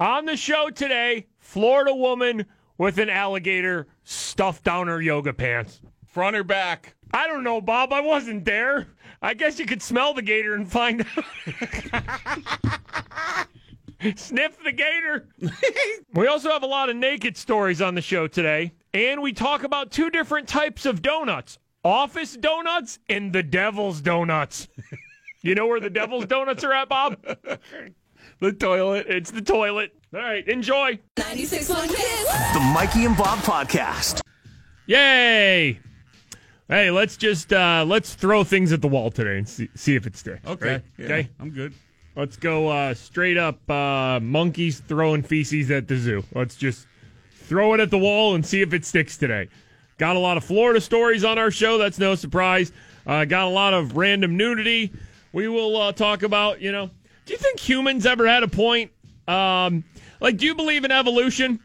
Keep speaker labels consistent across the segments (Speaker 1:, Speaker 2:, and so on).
Speaker 1: On the show today, Florida woman with an alligator stuffed down her yoga pants.
Speaker 2: Front or back?
Speaker 1: I don't know, Bob. I wasn't there. I guess you could smell the gator and find out. Sniff the gator. we also have a lot of naked stories on the show today, and we talk about two different types of donuts office donuts and the devil's donuts. you know where the devil's donuts are at, Bob?
Speaker 2: The toilet.
Speaker 1: It's the toilet. All right, enjoy.
Speaker 3: 96.1 Kiss.
Speaker 4: The Mikey and Bob Podcast.
Speaker 1: Yay! Hey, let's just uh, let's throw things at the wall today and see, see if it sticks.
Speaker 2: Okay.
Speaker 1: right?
Speaker 2: Yeah,
Speaker 1: Okay.
Speaker 2: I'm good.
Speaker 1: Let's go uh, straight up uh, monkeys throwing feces at the zoo. Let's just throw it at the wall and see if it sticks today. Got a lot of Florida stories on our show. That's no surprise. Uh, got a lot of random nudity. We will uh, talk about, you know, do you think humans ever had a point? Um, like, do you believe in evolution?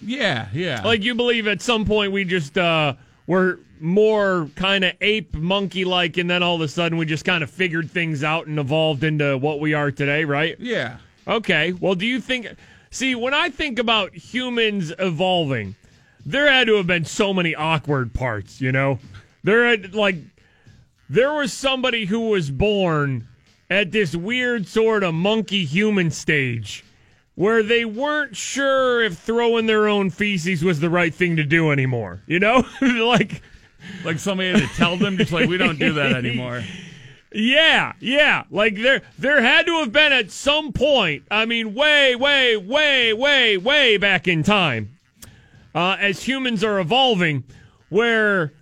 Speaker 2: Yeah, yeah.
Speaker 1: Like, you believe at some point we just uh, were more kind of ape monkey like, and then all of a sudden we just kind of figured things out and evolved into what we are today, right?
Speaker 2: yeah.
Speaker 1: Okay. Well, do you think? See, when I think about humans evolving, there had to have been so many awkward parts. You know, there had like there was somebody who was born at this weird sort of monkey human stage where they weren't sure if throwing their own feces was the right thing to do anymore. You know, like.
Speaker 2: Like somebody had to tell them, just like, we don't do that anymore.
Speaker 1: Yeah, yeah. Like there there had to have been at some point, I mean way, way, way, way, way back in time, uh, as humans are evolving, where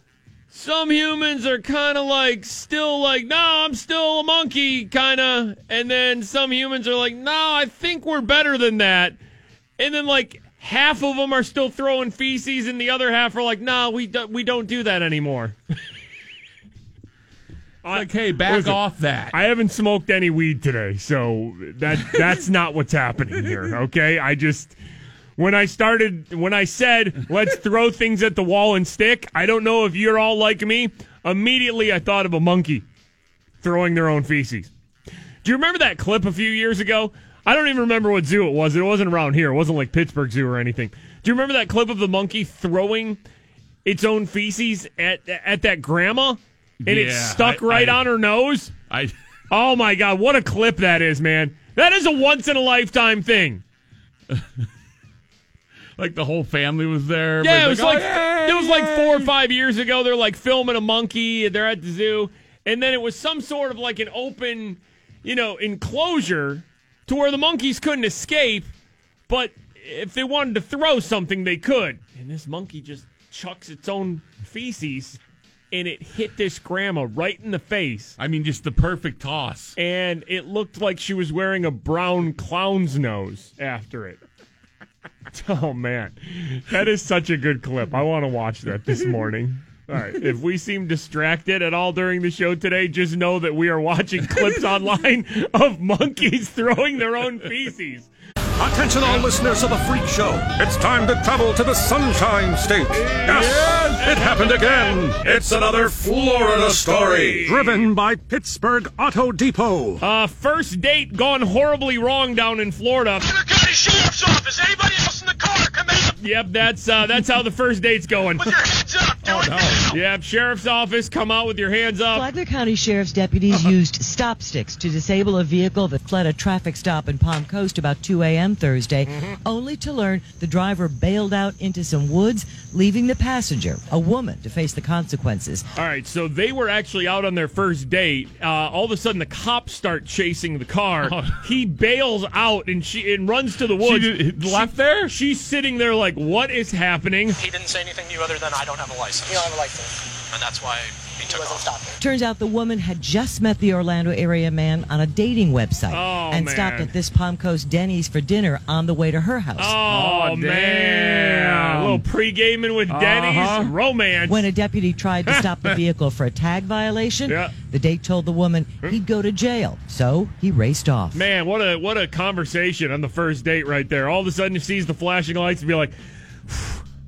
Speaker 1: some humans are kind of like still like, no, I'm still a monkey, kind of, and then some humans are like, no, I think we're better than that, and then like half of them are still throwing feces, and the other half are like, no, we do- we don't do that anymore.
Speaker 2: Like, hey, back
Speaker 1: Listen,
Speaker 2: off that.
Speaker 1: I haven't smoked any weed today, so that that's not what's happening here. Okay, I just when I started when I said let's throw things at the wall and stick. I don't know if you're all like me. Immediately, I thought of a monkey throwing their own feces. Do you remember that clip a few years ago? I don't even remember what zoo it was. It wasn't around here. It wasn't like Pittsburgh Zoo or anything. Do you remember that clip of the monkey throwing its own feces at at that grandma? And it stuck
Speaker 2: I-
Speaker 1: right
Speaker 2: I-
Speaker 1: on her nose.
Speaker 2: I,
Speaker 1: Oh my god, what a clip that is, man. That is a once in a lifetime thing.
Speaker 2: like the whole family was there.
Speaker 1: Yeah, it was
Speaker 2: Everybody's
Speaker 1: like
Speaker 2: "Oh,
Speaker 1: it was like four or five years ago. They're like filming a monkey. They're at the zoo, and then it was some sort of like an open, you know, enclosure to where the monkeys couldn't escape. But if they wanted to throw something, they could. And this monkey just chucks its own feces, and it hit this grandma right in the face.
Speaker 2: I mean, just the perfect toss.
Speaker 1: and it looked like she was wearing a brown clown's nose after it. Oh man, that is such a good clip. I want to watch that this morning. All right, if we seem distracted at all during the show today, just know that we are watching clips online of monkeys throwing their own feces.
Speaker 5: Attention, all listeners of the Freak Show. It's time to travel to the Sunshine State. Yes, it happened again. It's another Florida story. Driven by Pittsburgh Auto Depot.
Speaker 1: Uh, first date gone horribly wrong down in Florida.
Speaker 6: County Sheriff's Office. Anybody else in the car? Come in
Speaker 1: Yep, that's uh, that's how the first date's going.
Speaker 6: with your hands up. Do it now.
Speaker 1: Yep, sheriff's office, come out with your hands up.
Speaker 7: Flagler County Sheriff's deputies used stop sticks to disable a vehicle that fled a traffic stop in Palm Coast about 2 a.m. Thursday, only to learn the driver bailed out into some woods, leaving the passenger, a woman, to face the consequences.
Speaker 1: All right, so they were actually out on their first date. Uh, all of a sudden, the cops start chasing the car. He bails out and she and runs to the woods.
Speaker 2: did- left there?
Speaker 1: She's sitting there like, "What is happening?"
Speaker 8: He didn't say anything to you other than I don't have a license.
Speaker 3: You don't have a license.
Speaker 8: And that's why he took
Speaker 3: Wasn't
Speaker 8: off.
Speaker 3: stopped.
Speaker 7: Turns out the woman had just met the Orlando area man on a dating website
Speaker 1: Oh,
Speaker 7: and
Speaker 1: man.
Speaker 7: stopped at this Palm Coast Denny's for dinner on the way to her house.
Speaker 1: Oh,
Speaker 2: Oh,
Speaker 1: man, a little pre gaming with Denny's
Speaker 2: Uh-huh.
Speaker 1: romance.
Speaker 7: When a deputy tried to stop the vehicle for a tag violation,
Speaker 1: Yeah.
Speaker 7: the date told the woman he'd go to jail. So he raced off.
Speaker 1: Man, what a what a conversation on the first date right there. All of a sudden, he sees the flashing lights and be like,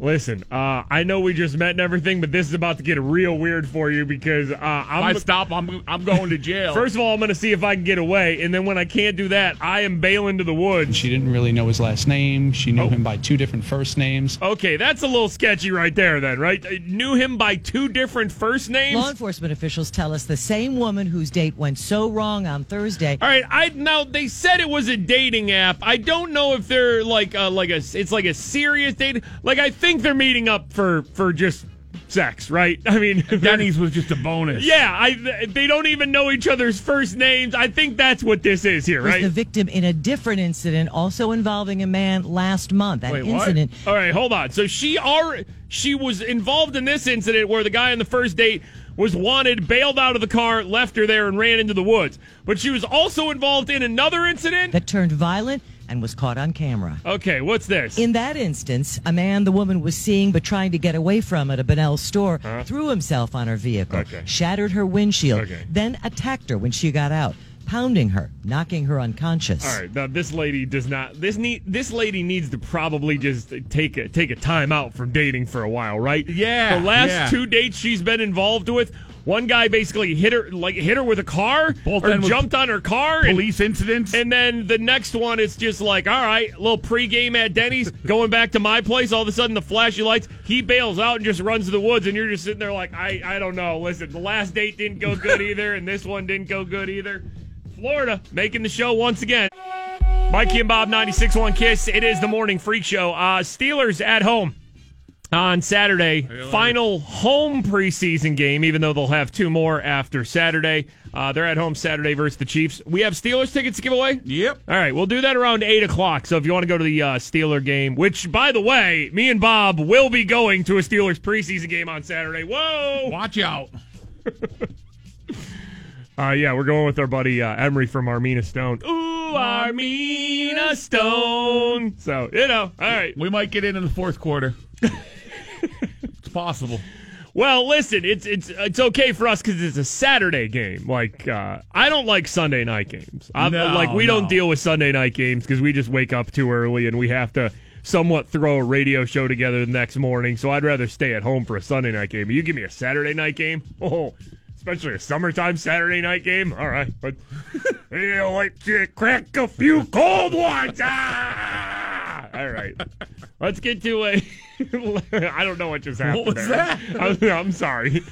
Speaker 1: Listen, uh, I know we just met and everything, but this is about to get real weird for you because uh, I'm.
Speaker 2: I stop, I'm I'm going to jail.
Speaker 1: First of all, I'm going to see if I can get away, and then when I can't do that, I am bailing to the woods.
Speaker 9: She didn't really know his last name. She knew
Speaker 1: Oh.
Speaker 9: him by two different first names.
Speaker 1: Okay, that's a little sketchy right there, then, right? I knew him by two different first names.
Speaker 7: Law enforcement officials tell us the same woman whose date went so wrong on Thursday
Speaker 1: All right, I now they said it was a dating app. I don't know if they're like uh, like a it's like a serious date. Like I think they're meeting up for for just sex, right? I mean, they're-
Speaker 2: Denny's was just a bonus.
Speaker 1: Yeah, I they don't even know each other's first names. I think that's what this is here,
Speaker 7: was the victim in a different incident also involving a man last month. That
Speaker 2: Wait, what?
Speaker 7: incident
Speaker 1: All right, hold on. So she already she was involved in this incident where the guy on the first date was wanted, bailed out of the car, left her there, and ran into the woods. But she was also involved in another incident.
Speaker 7: that turned violent and was caught on camera.
Speaker 1: Okay, what's this?
Speaker 7: In that instance, a man the woman was seeing but trying to get away from at a Benell store threw himself on her vehicle,
Speaker 1: Okay.
Speaker 7: shattered her windshield,
Speaker 1: Okay.
Speaker 7: then attacked her when she got out, pounding her, knocking her unconscious.
Speaker 1: All right, now this lady does not. This need this lady needs to probably just take a take a time out from dating for a while, right?
Speaker 2: Yeah,
Speaker 1: The last
Speaker 2: yeah.
Speaker 1: two dates she's been involved with, one guy basically hit her like hit her with a car
Speaker 2: Both
Speaker 1: or jumped on her car. and-
Speaker 2: Police incidents.
Speaker 1: And then the next one, it's just like, all right, a little pregame at Denny's, going back to my place. All of a sudden, the flashy lights, he bails out and just runs to the woods, and you're just sitting there like, I, I don't know. Listen, the last date didn't go good either, and this one didn't go good either. Florida making the show once again. Mikey and Bob, 96.1 Kiss. It is the morning freak show. Uh, Steelers at home on Saturday. Final home preseason game, even though they'll have two more after Saturday. Uh, they're at home Saturday versus the Chiefs. We have Steelers tickets to give away.
Speaker 2: Yep.
Speaker 1: All right, we'll do that around 8 o'clock. So if you want to go to the uh, Steeler game, which, by the way, me and Bob will be going to a Steelers preseason game on Saturday. Whoa!
Speaker 2: Watch out.
Speaker 1: Uh, yeah, we're going with our buddy uh, Emery from Armina Stone. Ooh, Armina Stone. So, you know, all right.
Speaker 2: We might get in in the fourth quarter. possible.
Speaker 1: Well, listen, it's it's it's okay for us because it's a Saturday game. Like uh, I don't like Sunday night games. I,
Speaker 2: No,
Speaker 1: like we
Speaker 2: no.
Speaker 1: don't deal with Sunday night games because we just wake up too early and we have to somewhat throw a radio show together the next morning. So I'd rather stay at home for a Sunday night game. You give me a Saturday night game, oh, especially a summertime Saturday night game. All right, but you like to crack a few cold ones. Ah! All right, let's get to a. I don't know what just happened.
Speaker 2: What was
Speaker 1: there. I'm, I'm sorry.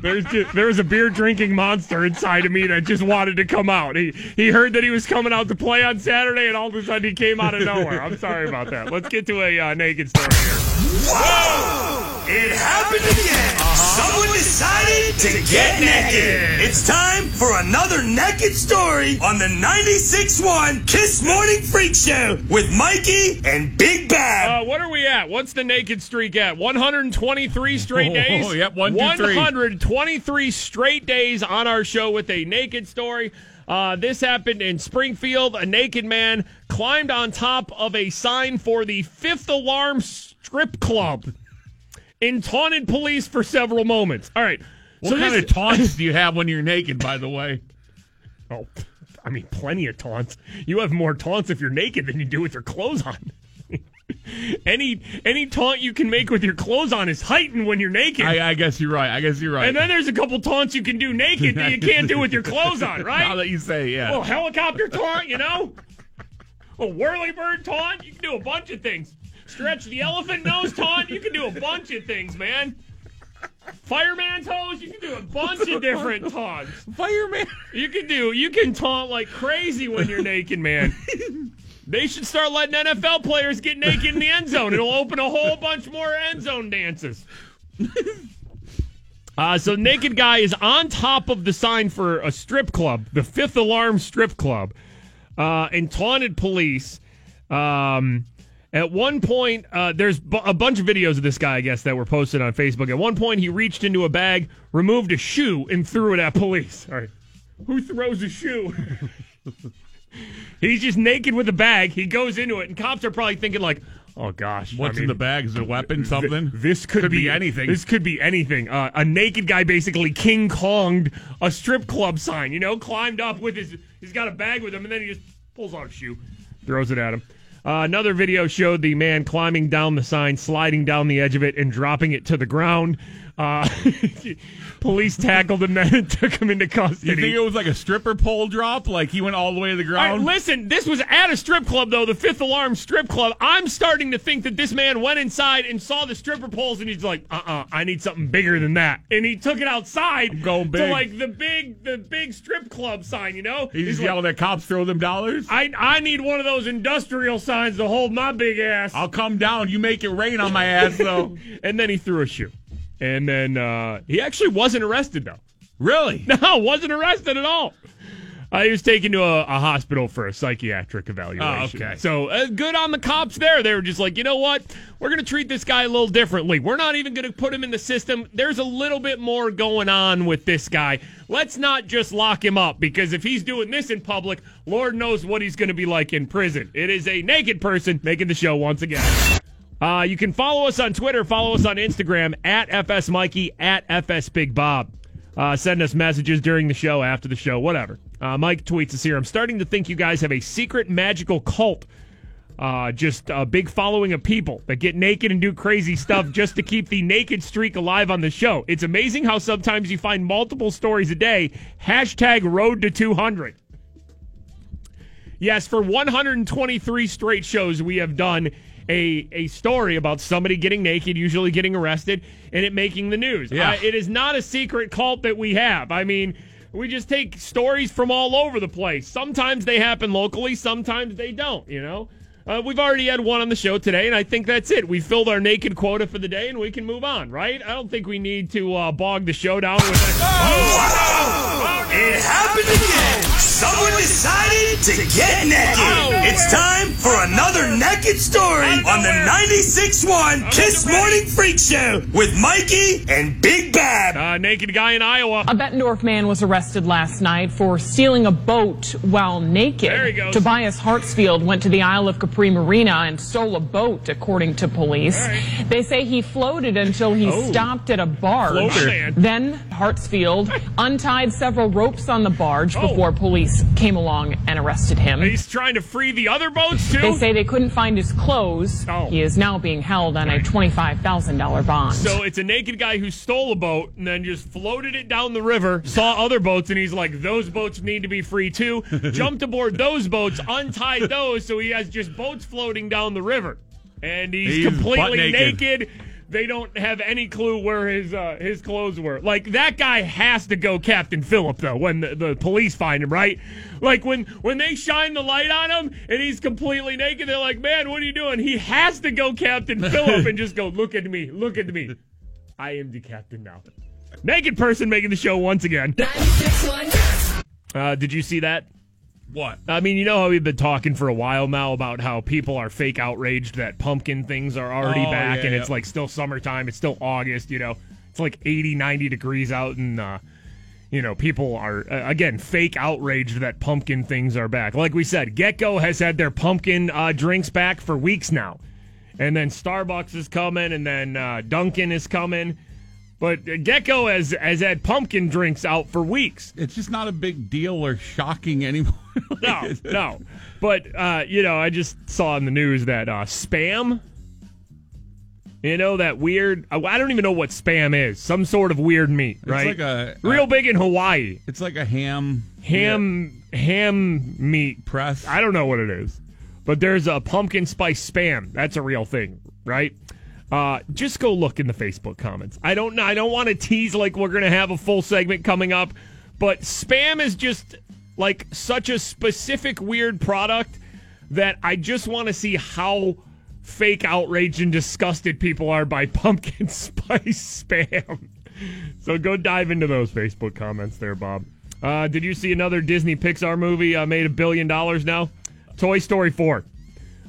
Speaker 1: There's just, there was a beer drinking monster inside of me that just wanted to come out. He he heard that he was coming out to play on Saturday, and all of a sudden he came out of nowhere. I'm sorry about that. Let's get to a uh, naked story here.
Speaker 4: Whoa! It happened again. Someone decided to get naked. It's time for another naked story on the 96.1 Kiss Morning Freak Show with Mikey and Big Bad.
Speaker 1: Uh, what are we at? What's the naked streak at? 123 straight
Speaker 2: Oh,
Speaker 1: days.
Speaker 2: yep, one, two, three.
Speaker 1: 123 straight days on our show with a naked story. Uh, this happened in Springfield. A naked man climbed on top of a sign for the Fifth Alarm Strip Club and taunted police for several moments. All right.
Speaker 2: What
Speaker 1: so
Speaker 2: kind
Speaker 1: this-
Speaker 2: of taunts do you have when you're naked, by the way?
Speaker 1: Oh, I mean, plenty of taunts. You have more taunts if you're naked than you do with your clothes on. any any taunt you can make with your clothes on is heightened when you're naked.
Speaker 2: I, I guess you're right. I guess you're right.
Speaker 1: and then there's a couple taunts you can do naked that you can't do with your clothes on, right?
Speaker 2: now that you say, yeah.
Speaker 1: Little helicopter taunt, you know? A whirly bird taunt. You can do a bunch of things. Stretch the elephant nose taunt. You can do a bunch of things, man. Fireman's hose. You can do a bunch of different taunts.
Speaker 2: Fireman.
Speaker 1: You can do. You can taunt like crazy when you're naked, man. They should start letting NFL players get naked in the end zone. It'll open a whole bunch more end zone dances. Uh, so, naked guy is on top of the sign for a strip club, the Fifth Alarm Strip Club, uh, and taunted police. Um, at one point, uh, there's bu- a bunch of videos of this guy, I guess, that were posted on Facebook. At one point, he reached into a bag, removed a shoe, and threw it at police. All right. Who throws a shoe? He's just naked with a bag. He goes into it, and cops are probably thinking, like, oh, gosh.
Speaker 2: What's
Speaker 1: I mean,
Speaker 2: in the bag? Is it a weapon?
Speaker 1: th-
Speaker 2: Something?
Speaker 1: This could,
Speaker 2: Could be anything.
Speaker 1: This could be anything. Uh, a naked guy basically King Konged a strip club sign, you know, climbed up with his, he's got a bag with him, and then he just pulls out a shoe, throws it at him. Uh, another video showed the man climbing down the sign, sliding down the edge of it, and dropping it to the ground. Uh, police tackled him then and took him into custody.
Speaker 2: You think it was like a stripper pole drop? Like he went all the way to the
Speaker 1: All right,
Speaker 2: ground?
Speaker 1: listen, this was at a strip club, though, the Fifth Alarm Strip Club. I'm starting to think that this man went inside and saw the stripper poles, and he's like, "Uh-uh, I need something bigger than that." And he took it outside
Speaker 2: going
Speaker 1: to
Speaker 2: big.
Speaker 1: like the big, the big strip club sign. You know,
Speaker 2: He's,
Speaker 1: like,
Speaker 2: yelling at cops, throw them dollars.
Speaker 1: I I need one of those industrial signs to hold my big ass.
Speaker 2: I'll come down. You make it rain on my ass, though.
Speaker 1: and then he threw a shoe, and then uh, he actually wasn't arrested though.
Speaker 2: really?
Speaker 1: No, wasn't arrested at all. Uh, he was taken to a, a hospital for a psychiatric evaluation.
Speaker 2: Oh, okay.
Speaker 1: So uh, good on the cops there. They were just like, you know what? We're going to treat this guy a little differently. We're not even going to put him in the system. There's a little bit more going on with this guy. Let's not just lock him up because if he's doing this in public, Lord knows what he's going to be like in prison. It is a naked person making the show once again. Uh, you can follow us on Twitter, follow us on Instagram at FS Mikey, at FS Big Bob. Uh, send us messages during the show, after the show, whatever. Uh, Mike tweets us here. I'm starting to think you guys have a secret magical cult. Uh, just a big following of people that get naked and do crazy stuff just to keep the naked streak alive on the show. It's amazing how sometimes you find multiple stories a day. Hashtag road to 200. Yes, for 123 straight shows, we have done a a story about somebody getting naked, usually getting arrested, and it making the news.
Speaker 2: Yeah.
Speaker 1: Uh, it is not a secret cult that we have. I mean, we just take stories from all over the place. Sometimes they happen locally, sometimes they don't. You know. Uh, we've already had one on the show today, and I think that's it. We filled our naked quota for the day, and we can move on, right? I don't think we need to uh, bog the show down with that.
Speaker 4: It happened again. Someone decided to get naked. It's time for another naked story on the 96.1 Kiss Morning Freak Show with Mikey and Big Bob.
Speaker 1: Uh, naked guy in Iowa.
Speaker 10: A Bettendorf man was arrested last night for stealing a boat while naked.
Speaker 1: There he goes.
Speaker 10: Tobias Hartsfield went to the Isle of Capri Marina and stole a boat, according to police. They say he floated until he
Speaker 1: Oh.
Speaker 10: stopped at a barge.
Speaker 1: Floater.
Speaker 10: Then Hartsfield untied several ropes on the barge
Speaker 1: Oh.
Speaker 10: before police came along and arrested him.
Speaker 1: He's trying to free the other boats too.
Speaker 10: They say they couldn't find his clothes.
Speaker 1: Oh.
Speaker 10: He is now being held on a $25,000 bond.
Speaker 1: So it's a naked guy who stole a boat and then just floated it down the river, saw other boats, and he's like, those boats need to be free too. Jumped aboard those boats, untied those, so he has just boats floating down the river. And he's,
Speaker 2: He's
Speaker 1: completely
Speaker 2: naked.
Speaker 1: naked. They don't have any clue where his uh, his clothes were. Like that guy has to go Captain Phillip though when the, the police find him, right? Like when when they shine the light on him and he's completely naked, they're like, "Man, what are you doing?" He has to go Captain Phillip and just go, "Look at me, look at me. I am the captain now." Naked person making the show once again. Uh, did you see that?
Speaker 2: What?
Speaker 1: I mean, you know how we've been talking for a while now about how people are fake outraged that pumpkin things are already
Speaker 2: Oh,
Speaker 1: back
Speaker 2: yeah,
Speaker 1: and
Speaker 2: yeah.
Speaker 1: it's like still summertime. It's still August, you know. It's like 80, 90 degrees out and, uh, you know, people are, uh, again, fake outraged that pumpkin things are back. Like we said, GetGo has had their pumpkin uh, drinks back for weeks now. And then Starbucks is coming and then uh, Dunkin' is coming. But uh, GetGo has, has had pumpkin drinks out for weeks.
Speaker 2: It's just not a big deal or shocking anymore.
Speaker 1: No, no. But uh, you know, I just saw in the news that uh, spam. You know that weird. I I don't even know what spam is. Some sort of weird meat, right?
Speaker 2: like a-
Speaker 1: real big in Hawaii.
Speaker 2: It's like a ham.
Speaker 1: Ham ham meat.
Speaker 2: Press.
Speaker 1: I don't know what it is, but there's a pumpkin spice spam. That's a real thing, right? Uh, just go look in the Facebook comments. I don't. I don't want to tease like we're gonna have a full segment coming up, but spam is just like such a specific weird product that I just want to see how fake outraged and disgusted people are by pumpkin spice spam. So go dive into those Facebook comments there, Bob. Uh, did you see another Disney Pixar movie uh, made a billion dollars now? Toy Story 4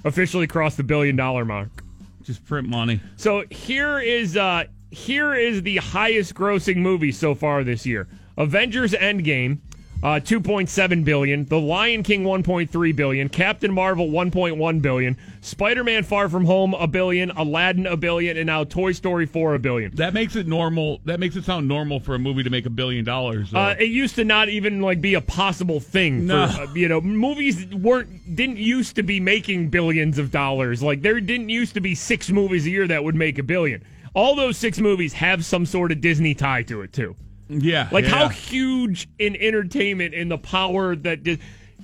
Speaker 1: officially crossed the billion dollar mark.
Speaker 2: Just print money.
Speaker 1: So here is uh here is the highest grossing movie so far this year. Avengers Endgame uh, 2.7 billion. The Lion King 1.3 billion. Captain Marvel 1.1 billion. Spider-Man: Far From Home a billion. Aladdin a billion, and now Toy Story 4 a billion.
Speaker 2: That makes it normal. That makes it sound normal for a movie to make a billion dollars.
Speaker 1: Uh, it used to not even like be a possible thing.
Speaker 2: No.
Speaker 1: For, uh, you know, movies weren't didn't used to be making billions of dollars. Like there didn't used to be six movies a year that would make a billion. All those six movies have some sort of Disney tie to it too.
Speaker 2: Yeah.
Speaker 1: Like how huge in entertainment and the power that Dis-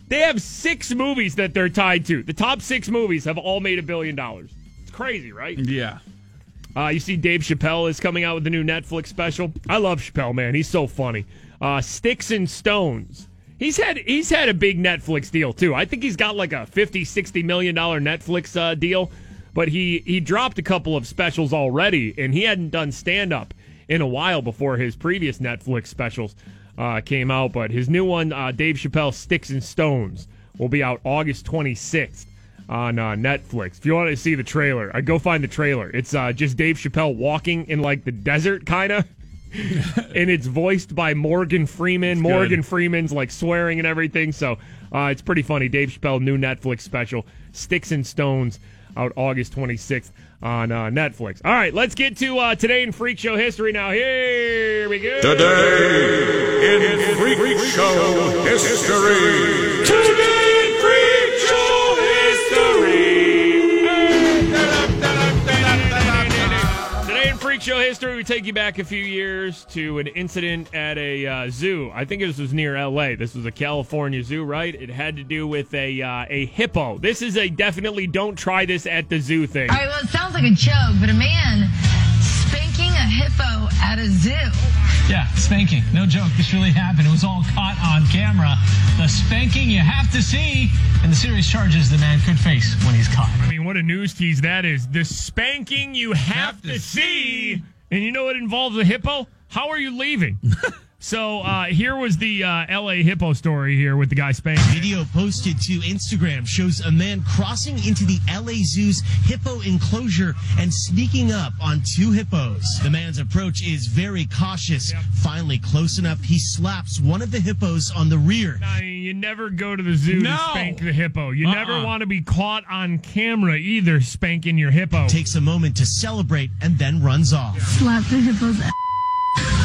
Speaker 1: they have six movies that they're tied to. The top six movies have all made a billion dollars. It's crazy, right?
Speaker 2: Yeah.
Speaker 1: Uh, you see, Dave Chappelle is coming out with a new Netflix special. I love Chappelle, man. He's so funny. Uh, Sticks and Stones. He's had he's had a big Netflix deal too. I think he's got like a 50 60 million dollar Netflix uh, deal, but he he dropped a couple of specials already, and he hadn't done stand up in a while before his previous Netflix specials uh, came out. But his new one, uh, Dave Chappelle Sticks and Stones, will be out August 26th on uh, Netflix. If you want to see the trailer, I go find the trailer. It's uh, just Dave Chappelle walking in like the desert, kind of. and it's voiced by Morgan Freeman. Morgan Freeman's like swearing and everything. So uh, it's pretty funny. Dave Chappelle new Netflix special, Sticks and Stones, out August 26th on uh, Netflix. All right, let's get to uh, today in Freak Show history now. Here we go.
Speaker 5: Today in Freak Show History.
Speaker 1: Today history, we take you back a few years to an incident at a uh, zoo. I think this was near L.A. This was a California zoo, right? It had to do with a uh, a hippo. This is a definitely don't try this at the zoo thing.
Speaker 11: All right, well, it sounds like a joke, but a man spanking a hippo at a zoo.
Speaker 12: Yeah, spanking. No joke. This really happened. It was all caught on camera. The spanking you have to see, and the serious charges the man could face when he's caught.
Speaker 1: I mean, what a news tease that is. The spanking you have, to, see. And you know it involves a hippo? How are you leaving? so uh, here was the uh, LA hippo story here with the guy spanking.
Speaker 13: Video posted to Instagram shows a man crossing into the LA Zoo's hippo enclosure and sneaking up on two hippos. The man's approach is very cautious. Finally, close enough, he slaps one of the hippos on the rear.
Speaker 1: I mean, you never go to the zoo
Speaker 2: No.
Speaker 1: to spank the hippo. You never
Speaker 2: Uh-uh.
Speaker 1: want to be caught on camera either spanking your hippo.
Speaker 13: Takes a moment to celebrate and then runs off.
Speaker 11: Slap the hippo's ass.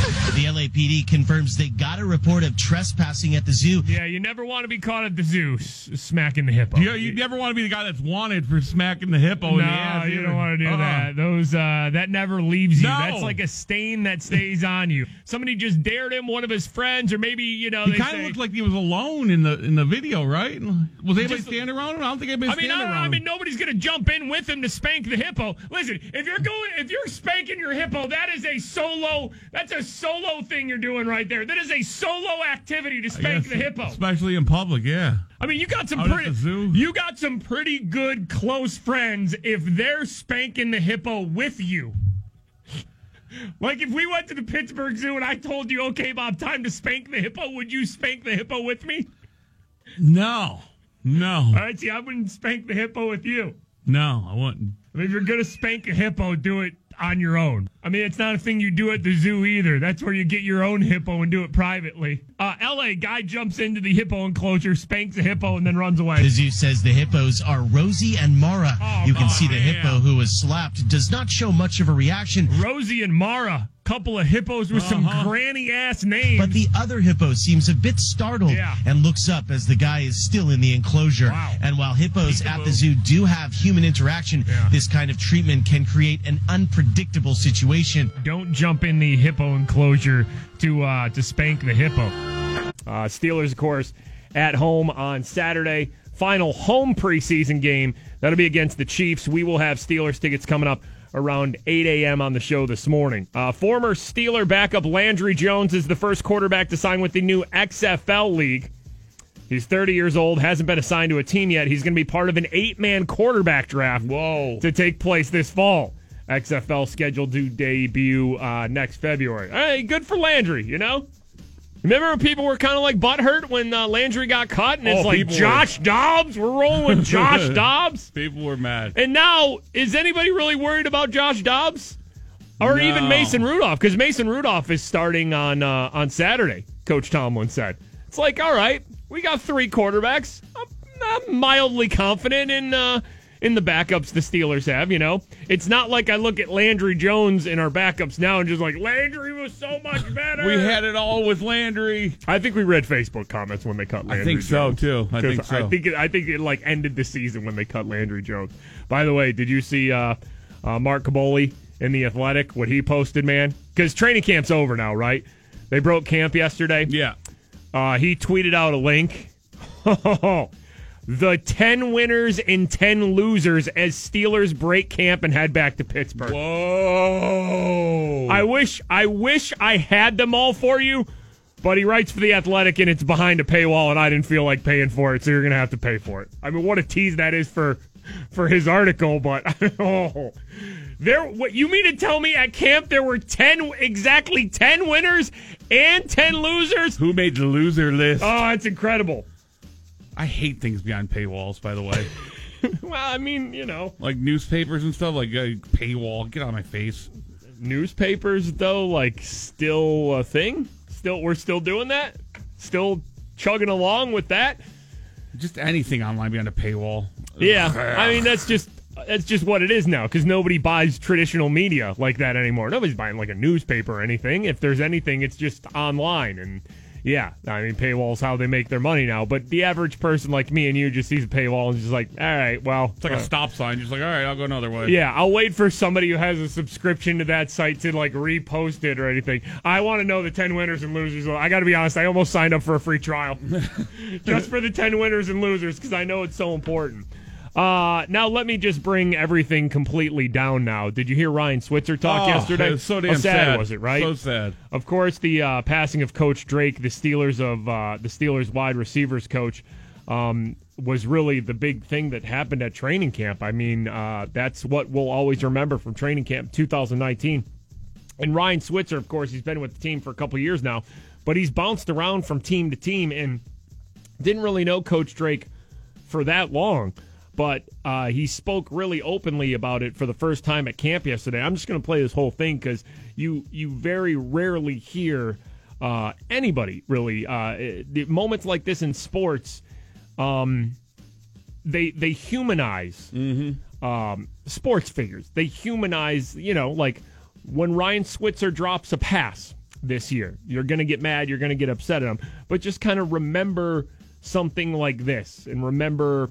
Speaker 13: The LAPD confirms they got a report of trespassing at the zoo.
Speaker 1: yeah, you never want to be caught at the zoo s- smacking the hippo.
Speaker 2: You, you never want to be the guy that's wanted for smacking the hippo in the
Speaker 1: no, you
Speaker 2: either.
Speaker 1: don't want to do
Speaker 2: Uh-uh.
Speaker 1: that. Those uh, that never leaves you.
Speaker 2: No.
Speaker 1: That's like a stain that stays on you. Somebody just dared him, one of his friends, or maybe you know
Speaker 2: He kind of looked like he was alone in the in the video, right? Was anybody
Speaker 1: Just-
Speaker 2: standing around him? I don't think anybody
Speaker 1: I mean, I,
Speaker 2: standing
Speaker 1: don't-
Speaker 2: around.
Speaker 1: I mean, nobody's gonna jump in with him to spank the hippo. Listen, if you're going, if you're spanking your hippo, that is a solo. That's a solo thing you're doing right there. That is a solo activity to spank the hippo.
Speaker 2: especially in public. Yeah.
Speaker 1: I mean, you got some
Speaker 2: Out
Speaker 1: pretty, you got some pretty good close friends if they're spanking the hippo with you. Like if we went to the Pittsburgh Zoo and I told you, okay, Bob, time to spank the hippo, would you spank the hippo with me?
Speaker 2: No. No.
Speaker 1: All right, see, I wouldn't spank the hippo with you.
Speaker 2: No, I wouldn't.
Speaker 1: I mean, if you're gonna spank a hippo, do it on your own. I mean, it's not a thing you do at the zoo either. That's where you get your own hippo and do it privately. Uh, L.A. guy jumps into the hippo enclosure, spanks a hippo, and then runs away.
Speaker 13: The zoo says the hippos are Rosie and Mara.
Speaker 1: Oh,
Speaker 13: you can see the hippo who was slapped does not show much of a reaction.
Speaker 1: Rosie and Mara, couple of hippos with some
Speaker 2: Uh-huh.
Speaker 1: granny ass names.
Speaker 13: But the other hippo seems a bit startled
Speaker 1: Yeah.
Speaker 13: and looks up as the guy is still in the enclosure.
Speaker 1: Wow.
Speaker 13: And while hippos at the zoo do have human interaction,
Speaker 1: Yeah.
Speaker 13: this kind of treatment can create an unpredictable situation.
Speaker 1: don't jump in the hippo enclosure to uh, to spank the hippo. Uh, Steelers, of course, at home on Saturday. Final home preseason game. That'll be against the Chiefs. We will have Steelers tickets coming up around 8 a.m. on the show this morning. Uh, former Steeler backup Landry Jones is the first quarterback to sign with the new XFL league. He's 30 years old, hasn't been assigned to a team yet. He's going to be part of an eight man quarterback draft. Whoa. To take place this fall. XFL scheduled to debut uh, next February. Hey, good for Landry, you know? Remember when people were kind of like butthurt when uh, Landry got cut? And it's
Speaker 2: Oh,
Speaker 1: like,
Speaker 2: people were-
Speaker 1: Josh Dobbs? We're rolling with Josh Dobbs?
Speaker 2: People were mad.
Speaker 1: And now, is anybody really worried about Josh Dobbs? Or
Speaker 2: No.
Speaker 1: even Mason Rudolph? Because Mason Rudolph is starting on uh, on Saturday, Coach Tomlin said. It's like, all right, we got three quarterbacks. I'm, I'm mildly confident in uh, in the backups the Steelers have. You know, it's not like I look at Landry Jones in our backups now and just like Landry was so much better.
Speaker 2: We had it all with Landry.
Speaker 1: I think we read Facebook comments when they cut Landry.
Speaker 2: I think so, too. I think so.
Speaker 1: I think it, I think it like ended the season when they cut Landry Jones. By the way, did you see uh, uh, Mark Kaboly in the Athletic? What he posted, man? Because training camp's over now, right? They broke camp yesterday.
Speaker 2: Yeah.
Speaker 1: Uh, he tweeted out a link. the 10 winners and 10 losers as Steelers break camp and head back to Pittsburgh.
Speaker 2: Whoa.
Speaker 1: I wish I wish I had them all for you, but he writes for the Athletic and it's behind a paywall and I didn't feel like paying for it, so you're going to have to pay for it. I mean, what a tease that is for for his article, but oh. There what you mean to tell me at camp there were 10 exactly 10 winners and 10 losers?
Speaker 2: Who made the loser list?
Speaker 1: Oh, it's incredible.
Speaker 2: I hate things beyond paywalls, by the way.
Speaker 1: well, I mean, you know,
Speaker 2: like newspapers and stuff, like uh, paywall. Get out of my face.
Speaker 1: newspapers though like still a thing still we're still doing that still chugging along with that
Speaker 2: Just anything online beyond a paywall.
Speaker 1: yeah i mean that's just that's just what it is now because nobody buys traditional media like that anymore nobody's buying like a newspaper or anything if there's anything it's just online and yeah i mean paywall's how they make their money now but the average person like me and you just sees a paywall and is just like all right well
Speaker 2: It's like a uh, stop sign. Just like, all right, I'll go another way.
Speaker 1: Yeah, I'll wait for somebody who has a subscription to that site to like repost it or anything. I want to know the 10 winners and losers. I got to be honest, I almost signed up for a free trial just for the 10 winners and losers because I know it's so important. Uh, now let me just bring everything completely down now. Did you hear Ryan Switzer talk
Speaker 2: Oh,
Speaker 1: yesterday?
Speaker 2: so
Speaker 1: How
Speaker 2: damn sad.
Speaker 1: was it, right?
Speaker 2: So sad.
Speaker 1: Of course, the uh, passing of Coach Drake, the Steelers of uh, the Steelers wide receivers coach, um, was really the big thing that happened at training camp. I mean, uh, that's what we'll always remember from training camp 2019. And Ryan Switzer, of course, he's been with the team for a couple years now, but he's bounced around from team to team and didn't really know Coach Drake for that long. But uh, he spoke really openly about it for the first time at camp yesterday. I'm just going to play this whole thing because you you very rarely hear uh, anybody really uh, the moments like this in sports. Um, they they humanize um, sports figures. They humanize, you know, like when Ryan Switzer drops a pass this year, you're going to get mad, you're going to get upset at him, but just kind of remember something like this and remember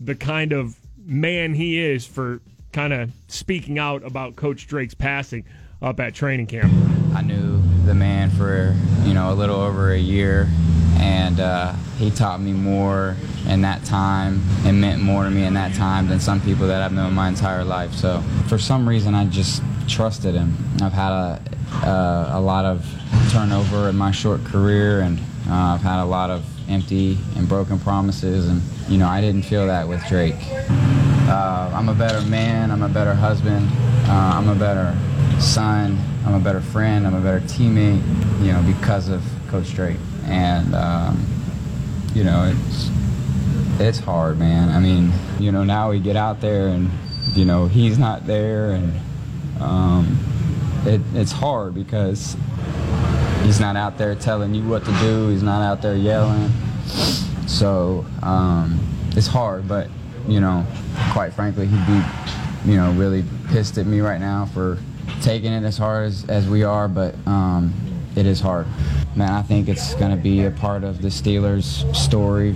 Speaker 1: the kind of man he is for kind of speaking out about Coach Drake's passing up at training camp.
Speaker 14: I knew the man for you know a little over a year, and uh, he taught me more in that time and meant more to me in that time than some people that I've known my entire life. So for some reason, I just trusted him. I've had a uh, a lot of turnover in my short career, and uh, I've had a lot of empty and broken promises, and you know I didn't feel that with Drake. Uh, I'm a better man. I'm a better husband. Uh, I'm a better son. I'm a better friend. I'm a better teammate. You know, because of Coach Drake. And um, you know, it's it's hard, man. I mean, you know, now we get out there and you know he's not there, and um, it, it's hard because he's not out there telling you what to do. He's not out there yelling. So um, it's hard, but you know, quite frankly, he'd be, you know, really pissed at me right now for taking it as hard as, as we are. But um, it is hard, man. I think it's going to be a part of the Steelers' story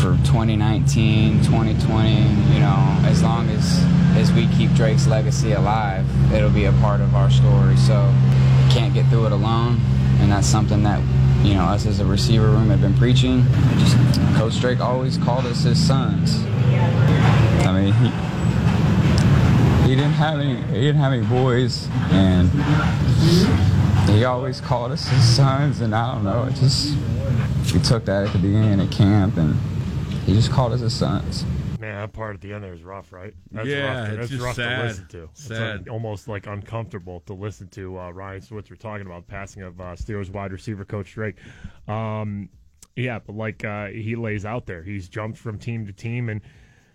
Speaker 14: for 2019, 2020. You know, as long as as we keep Drake's legacy alive, it'll be a part of our story. So can't get through it alone, and that's something that you know us as a receiver room have been preaching. Just Coach Drake always called us his sons. I mean, he he didn't have any he didn't have any boys, and he always called us his sons. And I don't know, it just we took that at the beginning of camp, and he just called us his sons.
Speaker 1: Man, that part at the end there is rough, right? That's
Speaker 2: Yeah,
Speaker 1: rough. To,
Speaker 2: it's
Speaker 1: that's
Speaker 2: just
Speaker 1: rough
Speaker 2: sad.
Speaker 1: to listen to. It's
Speaker 2: Sad.
Speaker 1: un- almost like uncomfortable to listen to uh, Ryan Switzer talking about passing of uh, Steelers wide receiver coach Drake. Um, yeah, but like uh, he lays out there, he's jumped from team to team, and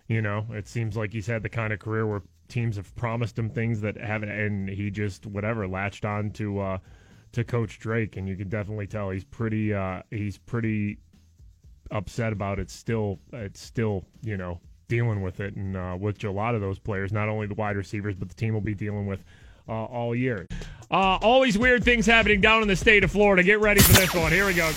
Speaker 1: you know, it seems like he's had the kind of career where teams have promised him things that haven't, and he just whatever latched on to uh, to Coach Drake, and you can definitely tell he's pretty uh, he's pretty upset about it. Still, it's still you know dealing with it, and uh, with a lot of those players, not only the wide receivers, but the team will be dealing with uh, all year. Uh, always weird things happening down in the state of Florida. Get ready for this one. Here we go.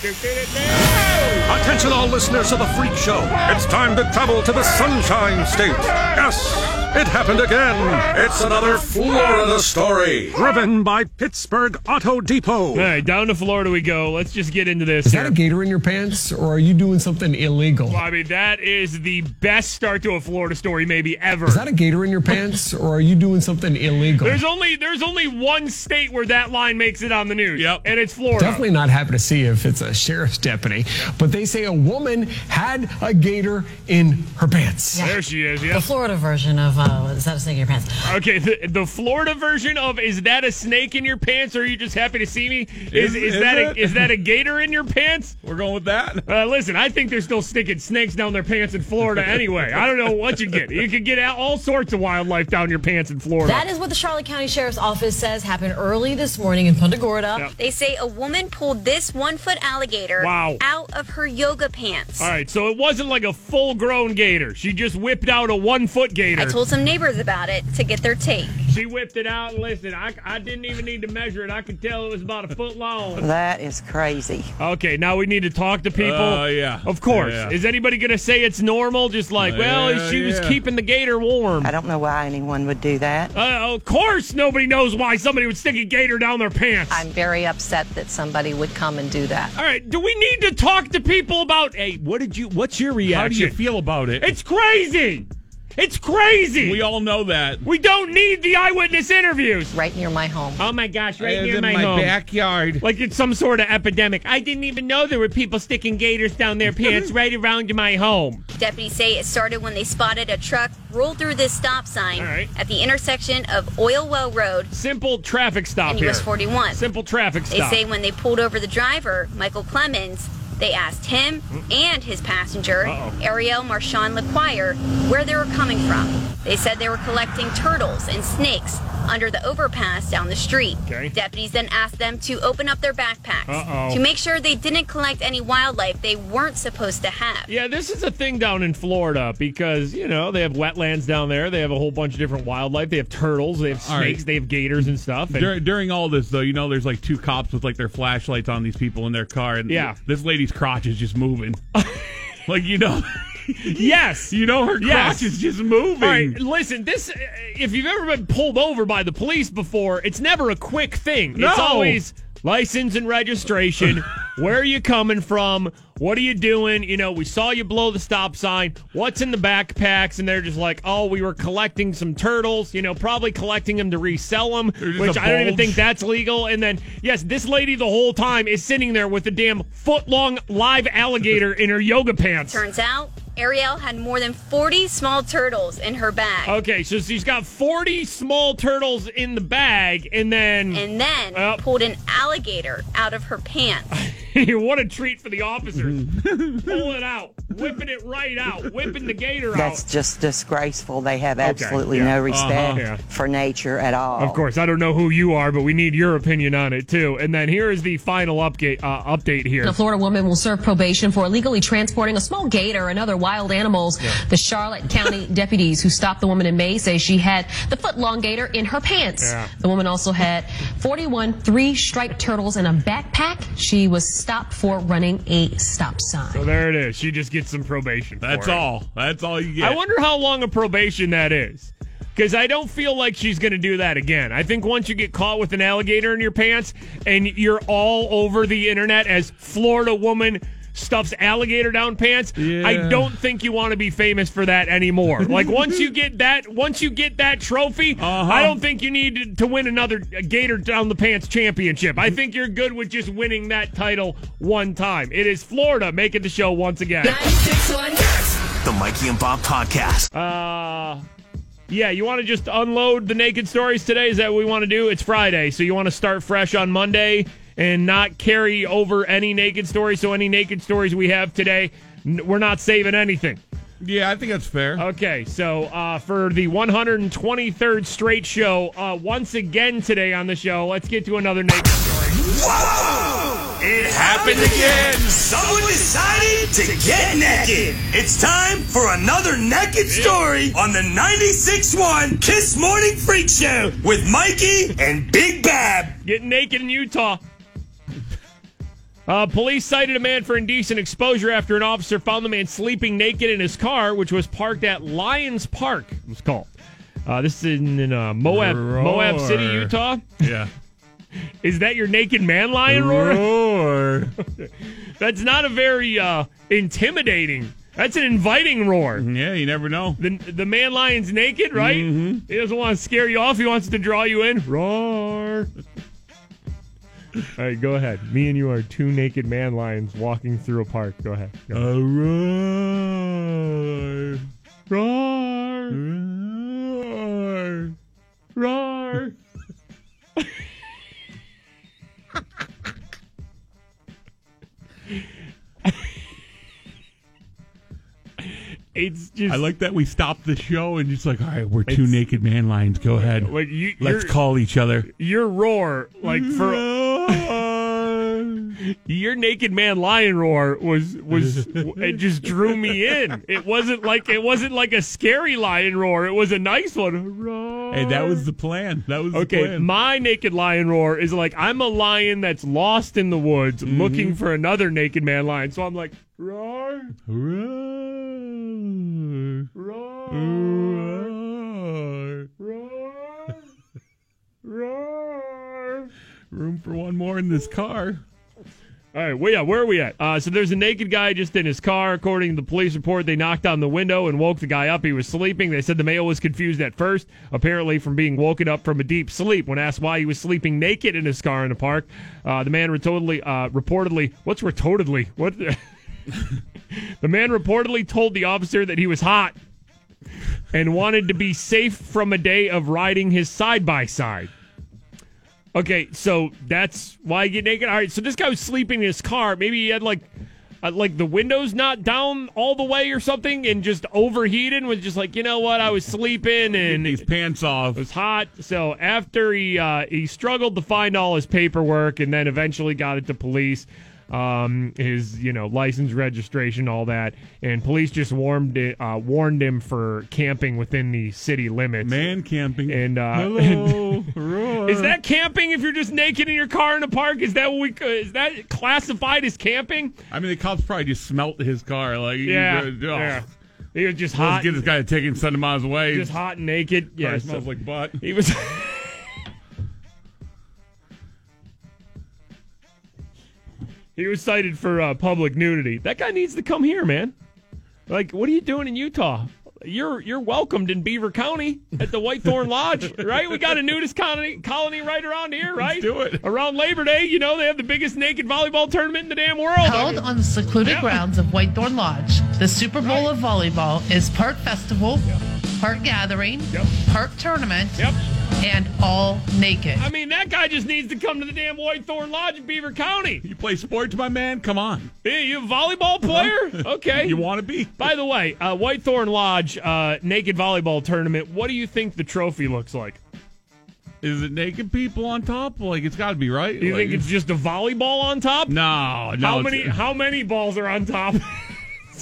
Speaker 5: Attention, all listeners of the Freak Show. It's time to travel to the Sunshine State. Yes, it happened again. It's another Florida story. Driven by Pittsburgh Auto Depot.
Speaker 1: All right, down to Florida we go. Let's just get into this.
Speaker 15: Is that a gator in your pants, or are you doing something illegal?
Speaker 1: Well, I mean, that is the best start to a Florida story maybe ever.
Speaker 15: Is that a gator in your pants, or are you doing something illegal?
Speaker 1: There's only there's only one state where that line makes it on the news. Yep. And it's Florida.
Speaker 15: Definitely not happy to see if it's a sheriff's deputy, but they say a woman had a gator in her pants.
Speaker 1: There she is.
Speaker 16: The Florida version of uh, is that a snake in your pants?
Speaker 1: Okay, the, the Florida version of is that a snake in your pants or are you just happy to see me? Is
Speaker 2: Is-
Speaker 1: is,
Speaker 2: is
Speaker 1: that
Speaker 2: it?
Speaker 1: a, is that a gator in your pants?
Speaker 2: We're going with that.
Speaker 1: Uh, listen, I think they're still sticking snakes down their pants in Florida anyway. I don't know what you get. You could get all sorts of wildlife down your pants in Florida.
Speaker 16: That is what the Charlotte County Sheriff's Office says happened early this morning in Punta Gorda.
Speaker 17: They say a woman pulled this one foot alligator
Speaker 1: Wow.
Speaker 17: out of her yoga pants.
Speaker 1: all right, so it wasn't like a full grown gator. She just whipped out a one foot gator.
Speaker 17: I told some neighbors about it to get their take.
Speaker 1: She whipped it out and listen, I, I didn't even need to measure it. I could tell it was about a foot long.
Speaker 18: That is crazy.
Speaker 1: Okay, now we need to talk to people.
Speaker 2: Uh, yeah.
Speaker 1: Of course.
Speaker 2: Yeah.
Speaker 1: Is anybody going to say it's normal? Just like, well,
Speaker 2: Yeah,
Speaker 1: she was
Speaker 2: yeah.
Speaker 1: keeping the gator warm.
Speaker 18: I don't know why anyone would do that.
Speaker 1: Uh, of course, nobody knows why somebody would stick a gator down their pants.
Speaker 19: I'm very upset that somebody would come and do that.
Speaker 1: All right, do we need to talk to people about? Hey, what did you? What's your reaction?
Speaker 2: How do you feel about it?
Speaker 1: It's crazy. It's crazy.
Speaker 2: We all know that.
Speaker 1: We don't need the eyewitness interviews.
Speaker 19: Right near my home.
Speaker 1: Oh my gosh, right
Speaker 2: It's
Speaker 1: near my,
Speaker 2: my
Speaker 1: home.
Speaker 2: backyard.
Speaker 1: Like it's some sort of epidemic. I didn't even know there were people sticking gators down their pants right around my home.
Speaker 17: Deputies say it started when they spotted a truck roll through this stop sign
Speaker 1: All right.
Speaker 17: at the intersection of Oil Well Road
Speaker 1: Simple traffic stop
Speaker 17: and
Speaker 1: here.
Speaker 17: US 41.
Speaker 1: Simple traffic stop.
Speaker 17: They say when they pulled over the driver, Michael Clemens, they asked him and his passenger,
Speaker 1: Uh-oh.
Speaker 17: Ariel Marchand Lequire, where they were coming from. They said they were collecting turtles and snakes under the overpass down the street.
Speaker 1: Okay.
Speaker 17: Deputies then asked them to open up their backpacks
Speaker 1: Uh-oh.
Speaker 17: to make sure they didn't collect any wildlife they weren't supposed to have.
Speaker 1: Yeah, this is a thing down in Florida because, you know, they have wetlands down there. They have a whole bunch of different wildlife. They have turtles, they have
Speaker 2: All right.
Speaker 1: snakes, they have gators and stuff. And
Speaker 2: Dur- during all this, though, you know, there's like two cops with like their flashlights on these people in their car, and
Speaker 1: Yeah.
Speaker 2: this lady's crotch is just moving. like you know,
Speaker 1: yes.
Speaker 2: you know, her crotch
Speaker 1: Yes.
Speaker 2: is just moving.
Speaker 1: All right, listen, this, if you've ever been pulled over by the police before, it's never a quick thing. It's always license and registration. Where are you coming from? What are you doing? You know, we saw you blow the stop sign. What's in the backpacks? And they're just like, oh, we were collecting some turtles, you know, probably collecting them to resell them, which I don't even think that's legal. And then, yes, this lady the whole time is sitting there with a damn foot long live alligator in her yoga pants.
Speaker 17: Turns out, Ariel had more than 40 small turtles in her bag.
Speaker 1: Okay, so she's got 40 small turtles in the bag, and then.
Speaker 17: And then
Speaker 1: Oh.
Speaker 17: pulled an alligator out of her pants.
Speaker 1: what a treat for the officers. Pull it out, whipping it right out, whipping the gator
Speaker 18: That's
Speaker 1: out.
Speaker 18: That's just disgraceful. They have
Speaker 1: Okay,
Speaker 18: absolutely
Speaker 1: yeah.
Speaker 18: no respect
Speaker 1: Uh-huh. Yeah.
Speaker 18: for nature at all.
Speaker 1: Of course, I don't know who you are, but we need your opinion on it too. And then here is the final update. Uh, update here.
Speaker 20: A Florida woman will serve probation for illegally transporting a small gator and other wild animals. The Charlotte County deputies who stopped the woman in May say she had the foot-long gator in her pants.
Speaker 1: Yeah.
Speaker 20: The woman also had 41 three-striped turtles in a backpack. She was stopped for running a stop sign.
Speaker 1: So there it is. She just gets some probation. for
Speaker 2: That's
Speaker 1: it.
Speaker 2: all. That's all you get.
Speaker 1: I wonder how long a probation that is. Because I don't feel like she's going to do that again. I think once you get caught with an alligator in your pants and you're all over the internet as Florida woman stuffs alligator down pants, I don't think you want to be famous for that anymore. like once you get that, once you get that trophy,
Speaker 2: Uh-huh.
Speaker 1: I don't think you need to, to win another gator down the pants championship. I think you're good with just winning that title one time. It is Florida making the show once again.
Speaker 4: The Mikey and Bob Podcast.
Speaker 1: Uh, yeah, you want to just unload the naked stories today? Is that what we want to do? It's Friday, so you want to start fresh on Monday and not carry over any naked stories. So any naked stories we have today, we're not saving anything.
Speaker 2: Yeah, I think that's fair.
Speaker 1: Okay, so uh, for the 123rd straight show, uh, once again today on the show, let's get to another naked story.
Speaker 4: Whoa! It happened again. Someone decided to get naked. It's time for another naked story on the 96.1 Kiss Morning Freak Show with Mikey and Big Bob.
Speaker 1: Getting naked in Utah. Uh, police cited a man for indecent exposure after an officer found the man sleeping naked in his car, which was parked at Lions Park. It was called. Uh, this is in, in uh, Moab, Moab City, Utah.
Speaker 2: Yeah.
Speaker 1: Is that your naked man lion roar?
Speaker 2: Roar.
Speaker 1: That's not a very uh, intimidating. That's an inviting roar.
Speaker 2: Yeah, you never know.
Speaker 1: The the man lion's naked, right?
Speaker 2: Mhm.
Speaker 1: He doesn't want to scare you off. He wants to draw you in. Roar. All right, go ahead. Me and you are two naked man lions walking through a park. Go ahead. Go.
Speaker 2: roar.
Speaker 1: Roar. Roar. it's just
Speaker 2: I like that we stopped the show and just like, all right, we're two naked man lions. Go ahead.
Speaker 1: like you,
Speaker 2: Let's call each other.
Speaker 1: your roar, like for your naked man lion roar was was it just drew me in. It wasn't like it wasn't like a scary lion roar. It was a nice one. Roar.
Speaker 2: Hey, that was the plan. That was the
Speaker 1: Okay, my naked lion roar is like I'm a lion that's lost in the woods
Speaker 2: Mm-hmm.
Speaker 1: looking for another naked man lion. So I'm like roar,
Speaker 2: Roar.
Speaker 1: roar,
Speaker 2: Roar.
Speaker 1: roar, roar.
Speaker 2: Room for one more in this car.
Speaker 1: All right, well, yeah, where are we at? Uh, so there's a naked guy just in his car. According to the police report, they knocked on the window and woke the guy up. He was sleeping. They said the male was confused at first, apparently from being woken up from a deep sleep. When asked why he was sleeping naked in his car in the park, uh, the man reportedly, uh, reportedly, what's retortedly? What? the man reportedly told the officer that he was hot and wanted to be safe from a day of riding his side by side. Okay, so that's why you get naked. All right, so this guy was sleeping in his car. Maybe he had like, uh, like the windows not down all the way or something, and just overheated. And was just like, you know what? I was sleeping and
Speaker 2: His pants off.
Speaker 1: it was hot. So after he uh, he struggled to find all his paperwork, and then eventually got it to police. Um, his you know license, registration, all that, and police just warned it, uh, warned him for camping within the city limits.
Speaker 2: Man camping.
Speaker 1: And uh,
Speaker 2: Hello. Roar.
Speaker 1: is that camping if you're just naked in your car in the park? Is that what we? Is that classified as camping?
Speaker 2: I mean, the cops probably just smelt his car. Like,
Speaker 1: Yeah,
Speaker 2: oh,
Speaker 1: yeah. He was just
Speaker 2: Let's
Speaker 1: hot,
Speaker 2: get this guy to take him, send him miles away.
Speaker 1: just hot and naked.
Speaker 2: yeah,
Speaker 1: Yeah,
Speaker 2: smells
Speaker 1: so
Speaker 2: like butt.
Speaker 1: he was. he was cited for uh, public nudity. That guy needs to come here, man. Like, what are you doing in Utah? You're you're welcomed in Beaver County at the Whitethorn Lodge, right? We got a nudist colony colony right around here, right?
Speaker 2: do it.
Speaker 1: Around Labor Day, you know they have the biggest naked volleyball tournament in the damn world.
Speaker 21: Held on the secluded
Speaker 1: Yep.
Speaker 21: grounds of Whitethorn Lodge, the Super Bowl of volleyball is part festival, part gathering,
Speaker 1: Yep.
Speaker 21: part tournament,
Speaker 1: Yep.
Speaker 21: And all naked.
Speaker 1: I mean, that guy just needs to come to the damn Whitethorn Lodge in Beaver County.
Speaker 2: You play sports, my man? Come on.
Speaker 1: Hey, you a volleyball player? Okay.
Speaker 2: You want to be?
Speaker 1: By the way, uh, Whitethorn Lodge uh, naked volleyball tournament. What do you think the trophy looks like?
Speaker 2: Is it naked people on top? Like, it's got to be, right?
Speaker 1: Do you
Speaker 2: Like,
Speaker 1: think it's just a volleyball on top?
Speaker 2: No, no.
Speaker 1: how many? How many balls are on top?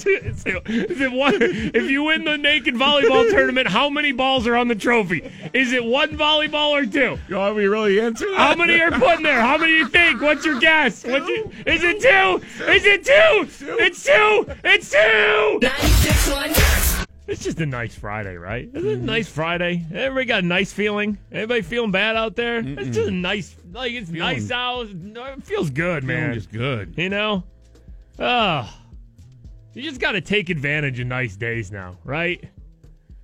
Speaker 1: Is it- is it one? If you win the naked volleyball tournament, how many balls are on the trophy? Is it one volleyball or two?
Speaker 2: You want me to really answer that?
Speaker 1: How many are put in there? How many do you think? What's your guess? What's your, is it two? Is it two? It's two. It's two.
Speaker 3: 96.1
Speaker 1: It's just a nice Friday, right? Isn't it a nice Friday? Everybody got a nice feeling. Anybody feeling bad out there? It's just a nice, like it's nice out. It feels good,
Speaker 2: Feeling
Speaker 1: man.
Speaker 2: just good.
Speaker 1: You know? Oh. You just got to take advantage of nice days now, right?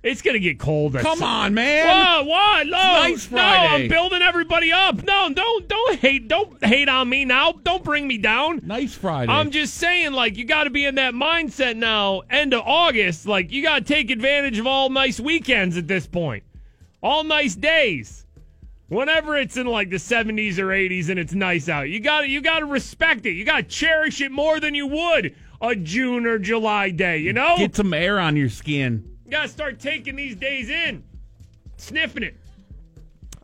Speaker 1: It's gonna get cold.
Speaker 2: Come on, man.
Speaker 1: What? What? No,
Speaker 2: nice
Speaker 1: no. I'm building everybody up. No, don't, don't hate, don't hate on me now. Don't bring me down.
Speaker 2: Nice Friday.
Speaker 1: I'm just saying, like, you got to be in that mindset now. End of August, like, you got to take advantage of all nice weekends at this point, all nice days. Whenever it's in like the 70s or 80s and it's nice out, you got to you got to respect it. You got to cherish it more than you would a June or July day. You know,
Speaker 2: Get some air on your skin.
Speaker 1: you got to start taking these days in, sniffing it.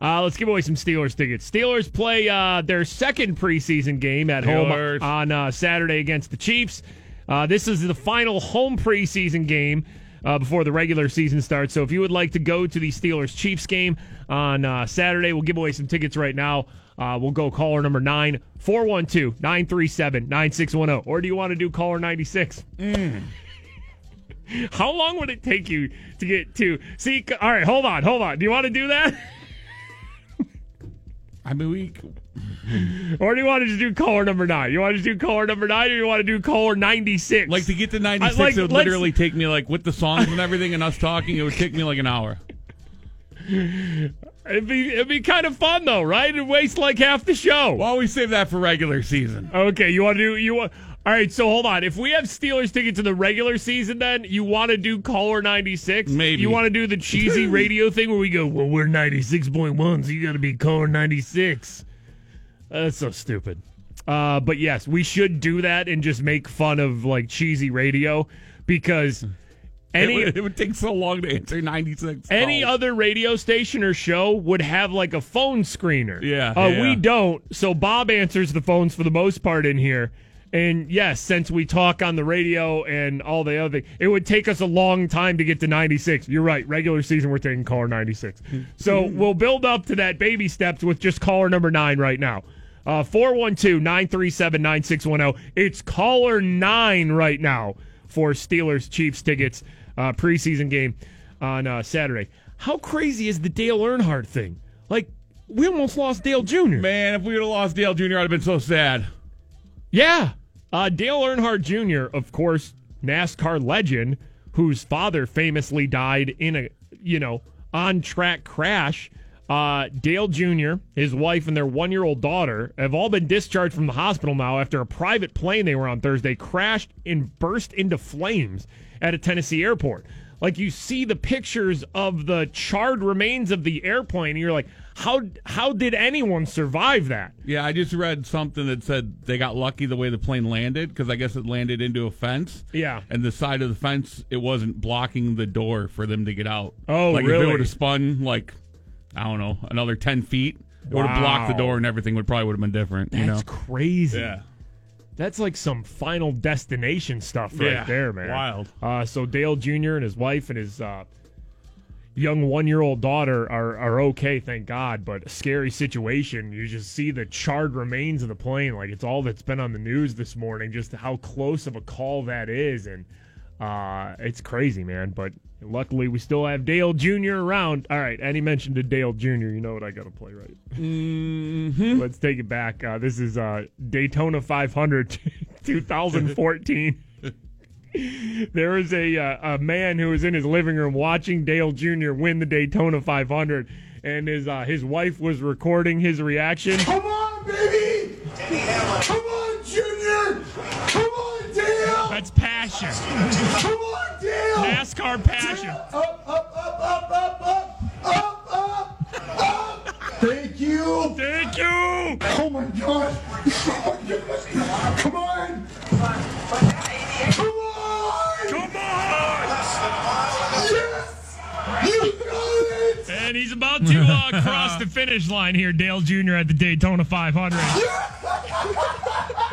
Speaker 1: Uh, let's give away some Steelers tickets. Steelers play uh, their second preseason game at
Speaker 2: Steelers.
Speaker 1: home on uh, Saturday against the Chiefs. Uh, this is the final home preseason game uh, before the regular season starts. So if you would like to go to the Steelers Chiefs game on uh, Saturday, we'll give away some tickets right now. Uh, we'll go caller number 9 412 937 9610. Or do you want to do caller 96? How long would it take you to get to? See, all right, hold on, hold on. Do you want to do that?
Speaker 2: I mean, we.
Speaker 1: Or do you want to just do caller number nine? You want to do caller number nine, or you want to do caller ninety six?
Speaker 2: Like to get to 96,
Speaker 1: like,
Speaker 2: it would literally take me like with the songs and everything and us talking, it would take me like an hour.
Speaker 1: It'd be it'd be kind of fun though, right? It'd waste like half the show.
Speaker 2: Why don't we save that for regular season?
Speaker 1: Okay, you want to do you want. All right, so hold on. If we have Steelers tickets to the regular season, then you want to do caller ninety six?
Speaker 2: Maybe.
Speaker 1: you want to do the cheesy radio thing where we go, well, we're ninety six point one, so you got to be caller ninety six. That's so stupid. Uh, but yes, we should do that and just make fun of like cheesy radio because any
Speaker 2: it, would, it would take so long to answer 96.
Speaker 1: any
Speaker 2: calls.
Speaker 1: other radio station or show would have like a phone screener.
Speaker 2: Yeah,
Speaker 1: Uh,
Speaker 2: yeah.
Speaker 1: We don't. So Bob answers the phones for the most part in here. And yes, since we talk on the radio and all the other, things, it would take us a long time to get to 96. You're right. Regular season, we're taking caller 96. So we'll build up to that baby steps with just caller number nine right now. Uh, 412 937 9610. It's caller nine right now for Steelers Chiefs tickets uh, preseason game on uh, Saturday. How crazy is the Dale Earnhardt thing? Like, we almost lost Dale Jr.
Speaker 2: Man, if we would have lost Dale Jr., I'd have been so sad.
Speaker 1: Yeah. Uh, Dale Earnhardt Jr., of course, NASCAR legend, whose father famously died in a, you know, on track crash. Uh, Dale Jr., his wife, and their one year old daughter have all been discharged from the hospital now after a private plane they were on Thursday crashed and burst into flames at a Tennessee airport. Like you see the pictures of the charred remains of the airplane, and you're like, how how did anyone survive that?
Speaker 2: Yeah, I just read something that said they got lucky the way the plane landed because I guess it landed into a fence.
Speaker 1: Yeah.
Speaker 2: And the side of the fence, it wasn't blocking the door for them to get out.
Speaker 1: Oh,
Speaker 2: like if it would have spun like, I don't know, another 10 feet, it would have blocked the door and everything would probably would have been different. you know?
Speaker 1: That's crazy.
Speaker 2: Yeah.
Speaker 1: That's like some final destination stuff right
Speaker 2: Yeah,
Speaker 1: there, man.
Speaker 2: wild.
Speaker 1: Uh, so Dale Jr. and his wife and his uh, young one-year-old daughter are are okay, thank God. But a scary situation. You just see the charred remains of the plane. Like it's all that's been on the news this morning. Just how close of a call that is, and uh, it's crazy, man. But luckily, we still have Dale Jr. around. All right, and he mentioned to Dale Jr. You know what I got to play, right?
Speaker 2: Mm-hmm.
Speaker 1: Let's take it back. Uh, this is uh, Daytona 500 2014. there was a uh, a man who was in his living room watching Dale Jr. win the Daytona 500, and his uh, his wife was recording his reaction.
Speaker 4: Come on, baby! Come on, Junior! Come on, Dale!
Speaker 1: That's passion.
Speaker 4: Come on, Dale!
Speaker 1: NASCAR passion.
Speaker 4: Up, up, up, up, up, up, up, up, up! Thank you!
Speaker 1: Thank you!
Speaker 4: Oh my god! Oh my god! Come on! Come on!
Speaker 1: Come on!
Speaker 4: Yes! You got it!
Speaker 1: And he's about to uh, cross the finish line here, Dale Jr. at the Daytona 500.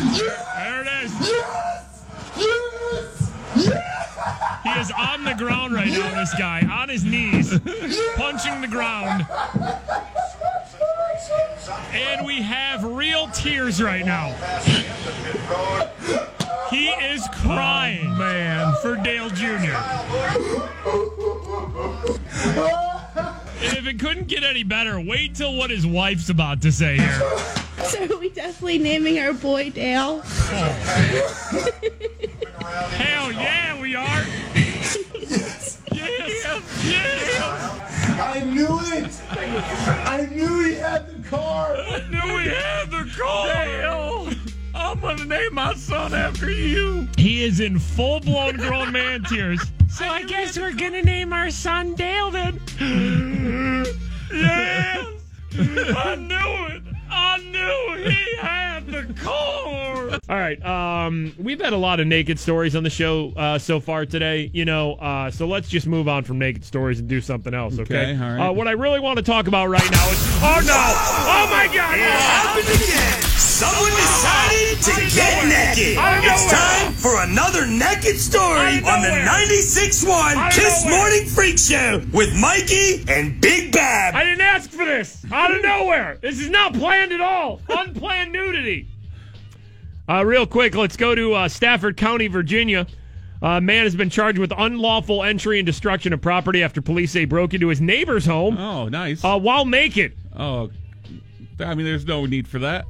Speaker 1: There it is.
Speaker 4: Yes! Yes! Yes!
Speaker 1: He is on the ground right now, this guy, on his knees, punching the ground. And we have real tears right now. He is crying, oh, man, for Dale Jr. And if it couldn't get any better, wait till what his wife's about to say here.
Speaker 22: So are we definitely naming our boy Dale?
Speaker 1: Hell yeah, we are. Yes, yes. Yes.
Speaker 4: I knew it! I knew he had the car!
Speaker 1: I knew we had the car. Dale, I'm gonna name my son after you. He is in full blown grown man tears. So I guess we're gonna name our son Dale then. yes, I knew it. I knew he had the the car. All right. Um, we've had a lot of naked stories on the show uh, so far today. You know, uh, so let's just move on from naked stories and do something else. Okay.
Speaker 2: Okay, all right.
Speaker 1: Uh, what I really want to talk about right now is. Oh no! Oh my God!
Speaker 4: It happened again. Someone decided to get naked. It's time for another naked story on the
Speaker 1: nowhere.
Speaker 4: 96.1 Kiss. Morning Freak Show with Mikey and Big Bob.
Speaker 1: I didn't ask for this. Out of nowhere. This is not planned at all. Unplanned nudity. Uh, real quick, let's go to uh, Stafford County, Virginia. A man has been charged with unlawful entry and destruction of property after police say broke into his neighbor's home
Speaker 2: Oh, nice.
Speaker 1: uh, while naked.
Speaker 2: oh, I mean, there's no need for that.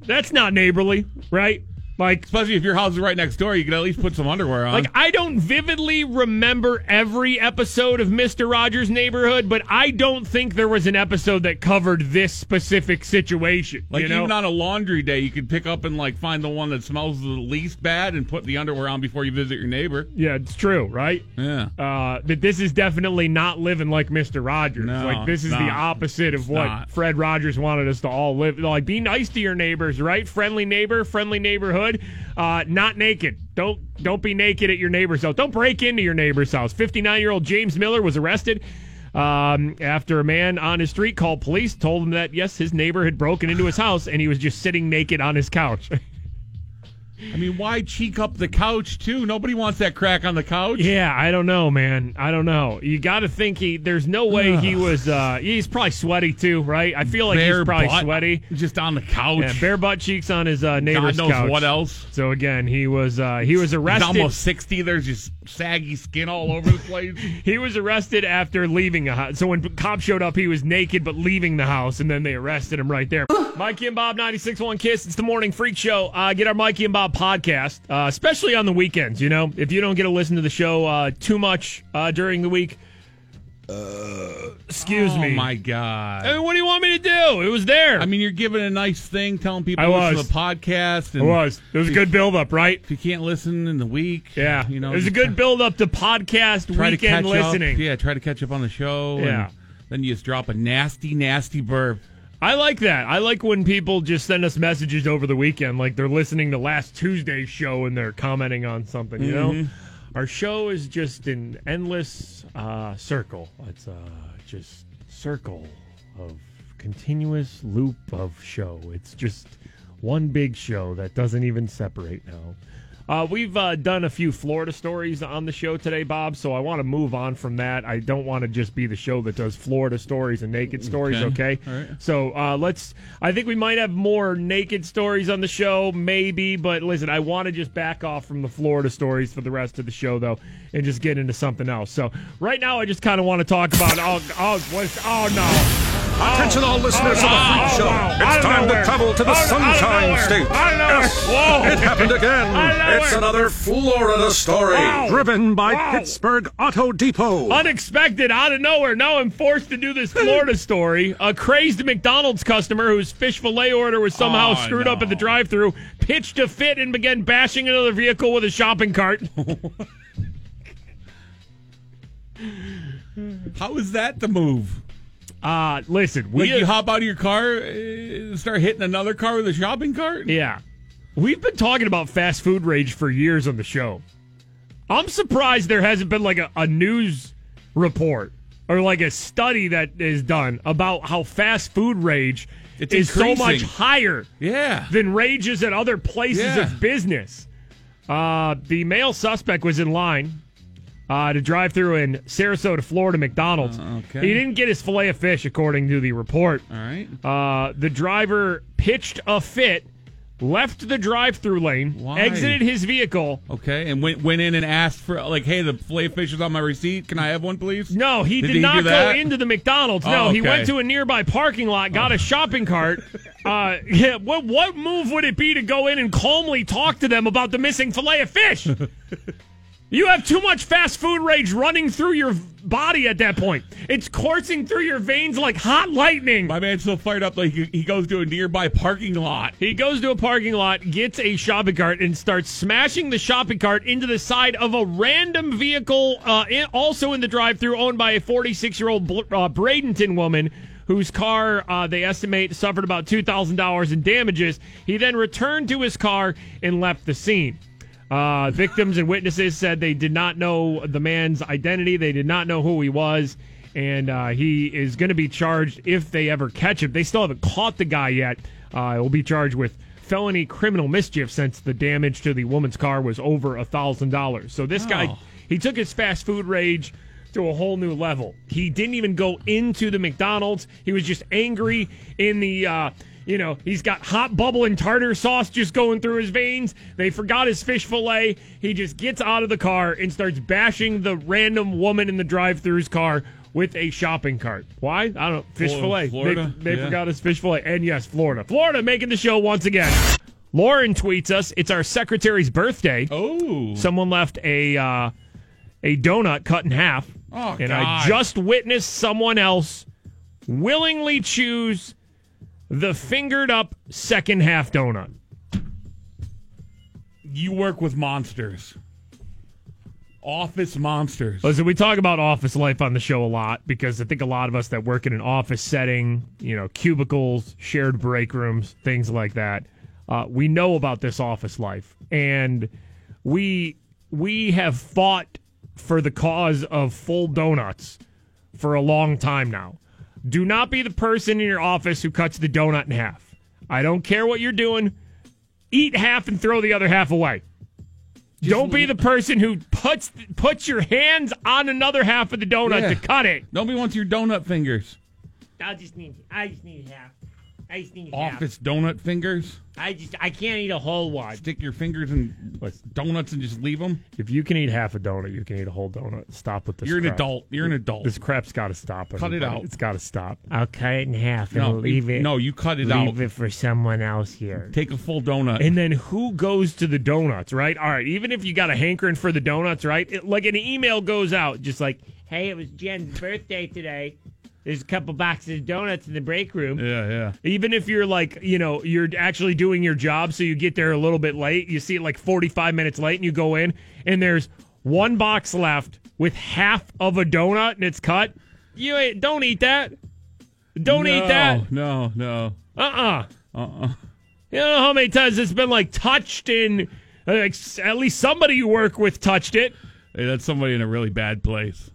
Speaker 1: That's not neighborly, right? Like,
Speaker 2: Especially if your house is right next door, you can at least put some underwear on.
Speaker 1: like I don't vividly remember every episode of Mister Rogers' Neighborhood, but I don't think there was an episode that covered this specific situation.
Speaker 2: Like
Speaker 1: you know?
Speaker 2: even on a laundry day, you could pick up and like find the one that smells the least bad and put the underwear on before you visit your neighbor.
Speaker 1: Yeah, it's true, right?
Speaker 2: Yeah.
Speaker 1: Uh, that this is definitely not living like Mister Rogers.
Speaker 2: No,
Speaker 1: like this is
Speaker 2: it's
Speaker 1: the opposite of what
Speaker 2: not.
Speaker 1: Fred Rogers wanted us to all live. Like, be nice to your neighbors, right? Friendly neighbor, friendly neighborhood. Uh, not naked. Don't don't be naked at your neighbor's house. Don't break into your neighbor's house. Fifty nine year old James Miller was arrested. Um, after a man on his street called police, told him that yes, his neighbor had broken into his house and he was just sitting naked on his couch.
Speaker 2: I mean, why cheek up the couch too? Nobody wants that crack on the couch.
Speaker 1: Yeah, I don't know, man. I don't know. You got to think he. There's no way he was. uh He's probably sweaty too, right? I feel like
Speaker 2: Bare
Speaker 1: he's probably
Speaker 2: butt,
Speaker 1: sweaty.
Speaker 2: just on the couch.
Speaker 1: Yeah, bare butt cheeks on his uh, neighbor's
Speaker 2: God knows
Speaker 1: couch.
Speaker 2: what else.
Speaker 1: So again, he was uh he was
Speaker 2: He's
Speaker 1: arrested.
Speaker 2: almost sixty. There's just saggy skin all over the place.
Speaker 1: He was arrested after leaving a house. So when cops showed up, he was naked but leaving the house, and then they arrested him right there. Mikey and Bob, 96.1 Kiss. It's the Morning Freak Show. Uh, get our Mikey and Bob podcast, uh, especially on the weekends. You know, if you don't get to listen to the show uh, too much uh, during the week, excuse
Speaker 2: oh
Speaker 1: me.
Speaker 2: my god.
Speaker 1: I mean, what do you want me to do? It was there.
Speaker 2: I mean, you're giving a nice thing, telling people
Speaker 1: I
Speaker 2: to listen
Speaker 1: was.
Speaker 2: to the podcast.
Speaker 1: it was. It was a good build up, right?
Speaker 2: If you can't listen in the week,
Speaker 1: Yeah.
Speaker 2: you know,
Speaker 1: it was a good build up to podcast
Speaker 2: try to catch
Speaker 1: weekend listening.
Speaker 2: up. Yeah, try to catch up on the show.
Speaker 1: Yeah.
Speaker 2: and then you just drop a nasty, nasty burp.
Speaker 1: I like that. I like when people just send us messages over the weekend, like they're listening to last Tuesday's show and they're commenting on something. You know,
Speaker 2: Mhm.
Speaker 1: our show is just an endless uh, circle. It's uh, just circle of continuous loop of show. It's just one big show that doesn't even separate now. Uh, we've uh, done a few Florida stories on the show today, Bob. So I want to move on from that. I don't want to just be the show that does Florida stories and naked stories.
Speaker 2: Okay.
Speaker 1: Okay.
Speaker 2: Right.
Speaker 1: So uh, let's. I think we might have more naked stories on the show, maybe. But listen, I want to just back off from the Florida stories for the rest of the show, though, and just get into something else. So right now, I just kind of want to talk about. Oh, oh, what's, oh no.
Speaker 5: Attention all listeners of the Freak Show. It's time to travel to the
Speaker 1: Out of- out of
Speaker 5: Sunshine. State.
Speaker 1: Out of nowhere.
Speaker 5: Yes, it happened again.
Speaker 1: Out of nowhere.
Speaker 5: It's another Florida story. Driven by. Pittsburgh Auto Depot.
Speaker 1: Unexpected, out of nowhere. Now I'm forced to do this Florida story. A crazed McDonald's customer whose fish fillet order was somehow
Speaker 2: Oh,
Speaker 1: screwed up at the drive-through pitched a fit and began bashing another vehicle with a shopping cart.
Speaker 2: How is that the move?
Speaker 1: Uh, listen, we
Speaker 2: Like you hop out of your car, uh, start hitting another car with a shopping cart.
Speaker 1: Yeah. We've been talking about fast food rage for years on the show. I'm surprised there hasn't been like a, a news report or like a study that is done about how fast food rage
Speaker 2: It's
Speaker 1: is so much higher
Speaker 2: Yeah.
Speaker 1: than rages at other places
Speaker 2: Yeah.
Speaker 1: of business. Uh, the male suspect was in line uh, to drive through in Sarasota, Florida, McDonald's.
Speaker 2: Uh, okay.
Speaker 1: He didn't get his fillet of fish, according to the report.
Speaker 2: All right.
Speaker 1: Uh, the driver pitched a fit, left the drive-through lane,
Speaker 2: Why?
Speaker 1: exited his vehicle.
Speaker 2: Okay, and went went in and asked for like, hey, the fillet of fish is on my receipt. Can I have one, please?
Speaker 1: No, he did,
Speaker 2: he
Speaker 1: not go into the McDonald's. No,
Speaker 2: Oh,
Speaker 1: he went to a nearby parking lot, got a shopping cart. Uh, yeah, what what move would it be to go in and calmly talk to them about the missing fillet of fish? You have too much fast food rage running through your body at that point. It's coursing through your veins like hot lightning.
Speaker 2: My man's so fired up, like he, he goes to a nearby parking lot.
Speaker 1: He goes to a parking lot, gets a shopping cart, and starts smashing the shopping cart into the side of a random vehicle, uh, in- also in the drive-through, owned by a 46-year-old Bl- uh, Bradenton woman whose car uh, they estimate suffered about $2,000 in damages. He then returned to his car and left the scene. Uh, victims and witnesses said they did not know the man's identity. They did not know who he was. And uh, he is going to be charged if they ever catch him. They still haven't caught the guy yet. Uh, will be charged with felony criminal mischief since the damage to the woman's car was over a thousand dollars. So this guy,
Speaker 2: Oh.
Speaker 1: he took his fast food rage to a whole new level. He didn't even go into the McDonald's. He was just angry in the. Uh, you know, he's got hot bubble and tartar sauce just going through his veins. They forgot his fish fillet. He just gets out of the car and starts bashing the random woman in the drive-thru's car with a shopping cart. Why? I don't know. Fish
Speaker 2: Flor-
Speaker 1: fillet.
Speaker 2: Florida?
Speaker 1: They, they
Speaker 2: Yeah.
Speaker 1: forgot his fish fillet. And yes, Florida. Florida making the show once again. Lauren tweets us. It's our secretary's birthday.
Speaker 2: Oh.
Speaker 1: Someone left a uh, a donut cut in half.
Speaker 2: Oh,
Speaker 1: and I just witnessed someone else willingly choose the fingered up second half donut.
Speaker 2: You work with monsters. Office monsters.
Speaker 1: Listen, we talk about office life on the show a lot because I think a lot of us that work in an office setting, you know, cubicles, shared break rooms, things like that, uh, we know about this office life, and we we have fought for the cause of full donuts for a long time now. Do not be the person in your office who cuts the donut in half. I don't care what you're doing. Eat half and throw the other half away. Don't be the person who puts puts your hands on another half of the donut
Speaker 2: Yeah.
Speaker 1: to cut it.
Speaker 2: Nobody wants your donut fingers.
Speaker 23: I just need. I just need half. I just need half.
Speaker 2: Office donut fingers.
Speaker 23: I just. I can't eat a whole one.
Speaker 2: Stick your fingers in donuts and just leave them.
Speaker 1: If you can eat half a donut, you can eat a whole donut. Stop with this.
Speaker 2: You're an adult. You're an adult.
Speaker 1: This crap's got to stop.
Speaker 2: Cut it out.
Speaker 1: It's got to stop.
Speaker 23: I'll cut it in half and
Speaker 2: No,
Speaker 23: leave
Speaker 2: you-
Speaker 23: it.
Speaker 2: no, you cut it
Speaker 23: leave
Speaker 2: out.
Speaker 23: Leave it for someone else here.
Speaker 2: Take a full donut.
Speaker 1: And then who goes to the donuts, right? All right, even if you got a hankering for the donuts, right? It, like an email goes out, just like,
Speaker 23: Hey, it was Jen's birthday today. There's a couple boxes of donuts in the break room.
Speaker 2: yeah, yeah.
Speaker 1: even if you're like, you know, you're actually doing your job, so you get there a little bit late, you see it like 45 minutes late, and you go in, and there's one box left with half of a donut and it's cut. You ain't, don't eat that. Don't eat that.
Speaker 2: No, no.
Speaker 1: Uh uh
Speaker 2: Uh-uh.
Speaker 1: You know how many times it's been like touched and uh, like, at least somebody you work with touched it.
Speaker 2: Hey, that's somebody in a really bad place.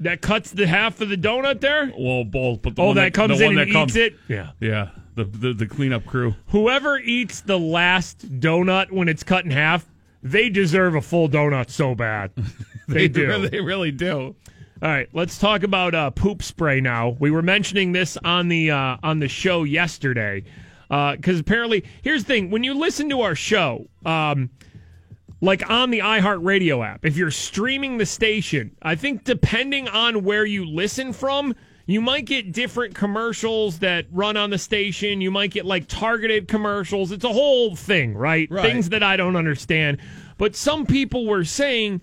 Speaker 1: That cuts the half of the donut there.
Speaker 2: Well, both. But the
Speaker 1: Oh,
Speaker 2: one
Speaker 1: that comes
Speaker 2: the
Speaker 1: in and
Speaker 2: that comes,
Speaker 1: eats it? Yeah.
Speaker 2: Yeah. The, the the cleanup crew.
Speaker 1: Whoever eats the last donut when it's cut in half, they deserve a full donut so bad. They, do.
Speaker 2: Really, they really do.
Speaker 1: All right, let's talk about uh, poop spray now. We were mentioning this on the uh, on the show yesterday because apparently, here's the thing: when you listen to our show, um, like on the iHeartRadio app, if you're streaming the station, I think depending on where you listen from, you might get different commercials that run on the station. You might get like targeted commercials. It's a whole thing, right?
Speaker 2: Right.
Speaker 1: Things that I don't understand. But some people were saying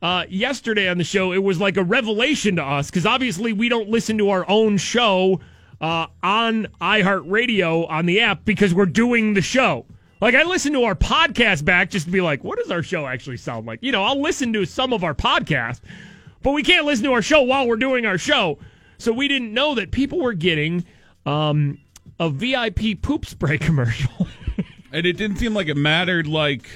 Speaker 1: uh, yesterday on the show, it was like a revelation to us because obviously we don't listen to our own show uh, on iHeartRadio on the app because we're doing the show. Like I listen to our podcast back just to be like, what does our show actually sound like? You know, I'll listen to some of our podcast, but we can't listen to our show while we're doing our show. So we didn't know that people were getting um, a VIP poop spray commercial.
Speaker 2: And it didn't seem like it mattered, like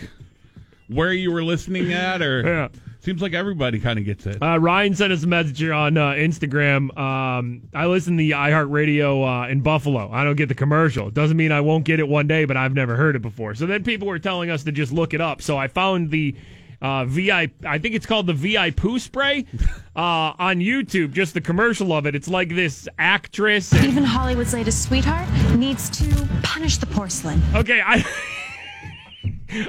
Speaker 2: where you were listening at, or
Speaker 1: Yeah.
Speaker 2: Seems like everybody kind of gets it.
Speaker 1: Uh, Ryan sent us a message on uh, Instagram. Um, I listen to the iHeartRadio uh, in Buffalo. I don't get the commercial. It doesn't mean I won't get it one day, but I've never heard it before. So then people were telling us to just look it up. So I found the uh, VI. I think it's called the VI poo spray uh, on YouTube. Just the commercial of it. It's like this actress. and-
Speaker 24: Even Hollywood's latest sweetheart needs to punish the porcelain.
Speaker 1: Okay, I.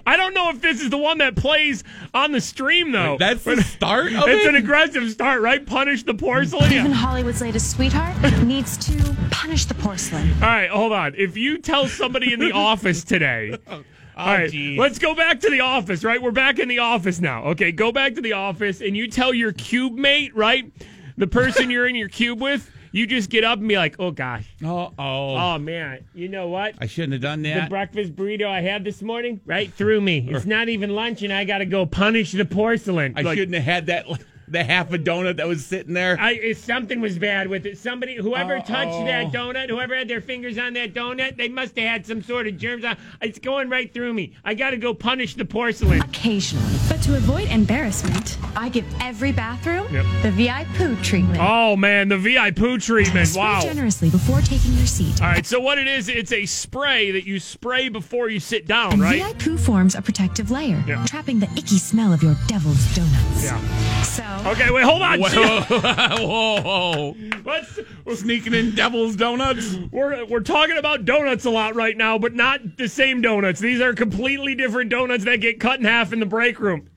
Speaker 1: I don't know if this is the one that plays on the stream though.
Speaker 2: Wait, that's the start of
Speaker 1: it's
Speaker 2: it?
Speaker 1: an aggressive start, right? Punish the porcelain.
Speaker 24: Even Hollywood's latest sweetheart needs to punish the porcelain.
Speaker 1: All right, hold on. If you tell somebody in the office today, oh, all oh, right,
Speaker 2: geez.
Speaker 1: let's go back to the office, right? We're back in the office now. Okay, go back to the office and you tell your cube mate, right? The person you're in your cube with, you just get up and be like, oh gosh.
Speaker 2: Oh, oh.
Speaker 23: Oh man, you know what?
Speaker 2: I shouldn't have done that.
Speaker 23: The breakfast burrito I had this morning right through me. It's not even lunch, and I got to go punish the porcelain.
Speaker 2: I
Speaker 1: like-
Speaker 2: shouldn't have had that. the half a donut that was sitting there.
Speaker 23: I, if something was bad with it. Somebody, whoever touched
Speaker 2: Uh-oh.
Speaker 23: that donut, whoever had their fingers on that donut, they must have had some sort of germs on. It's going right through me. I got to go punish the porcelain.
Speaker 24: Occasionally. But to avoid embarrassment, I give every bathroom
Speaker 1: Yep.
Speaker 24: the VI poo treatment.
Speaker 1: Oh man, the VI poo treatment. Wow.
Speaker 24: generously before taking your seat.
Speaker 1: All right, so what it is, it's a spray that you spray before you sit down,
Speaker 24: And
Speaker 1: right?
Speaker 24: VI poo forms a protective layer,
Speaker 1: Yeah.
Speaker 24: trapping the icky smell of your devil's donuts.
Speaker 1: Yeah.
Speaker 24: So.
Speaker 1: Okay, wait, hold on.
Speaker 2: Whoa, whoa, whoa.
Speaker 1: Let's,
Speaker 2: Sneaking in devil's donuts.
Speaker 1: we're, we're talking about donuts a lot right now, but not the same donuts. These are completely different donuts that get cut in half in the break room.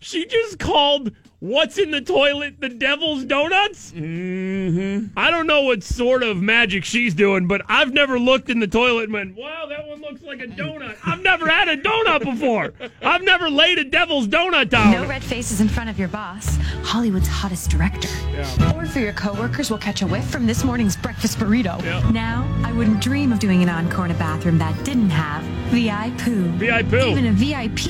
Speaker 1: She just called what's in the toilet the devil's donuts?
Speaker 2: Mm-hmm.
Speaker 1: I don't know what sort of magic she's doing, but I've never looked in the toilet and went, wow, that one looks like a donut. I've never had a donut before. I've never laid a devil's donut down.
Speaker 24: No red faces in front of your boss, Hollywood's hottest director. Or for your coworkers will catch a whiff from this morning's breakfast burrito. Now, I wouldn't dream of doing an encore in a bathroom that didn't have VI poo.
Speaker 1: VI poo.
Speaker 24: Even a VIP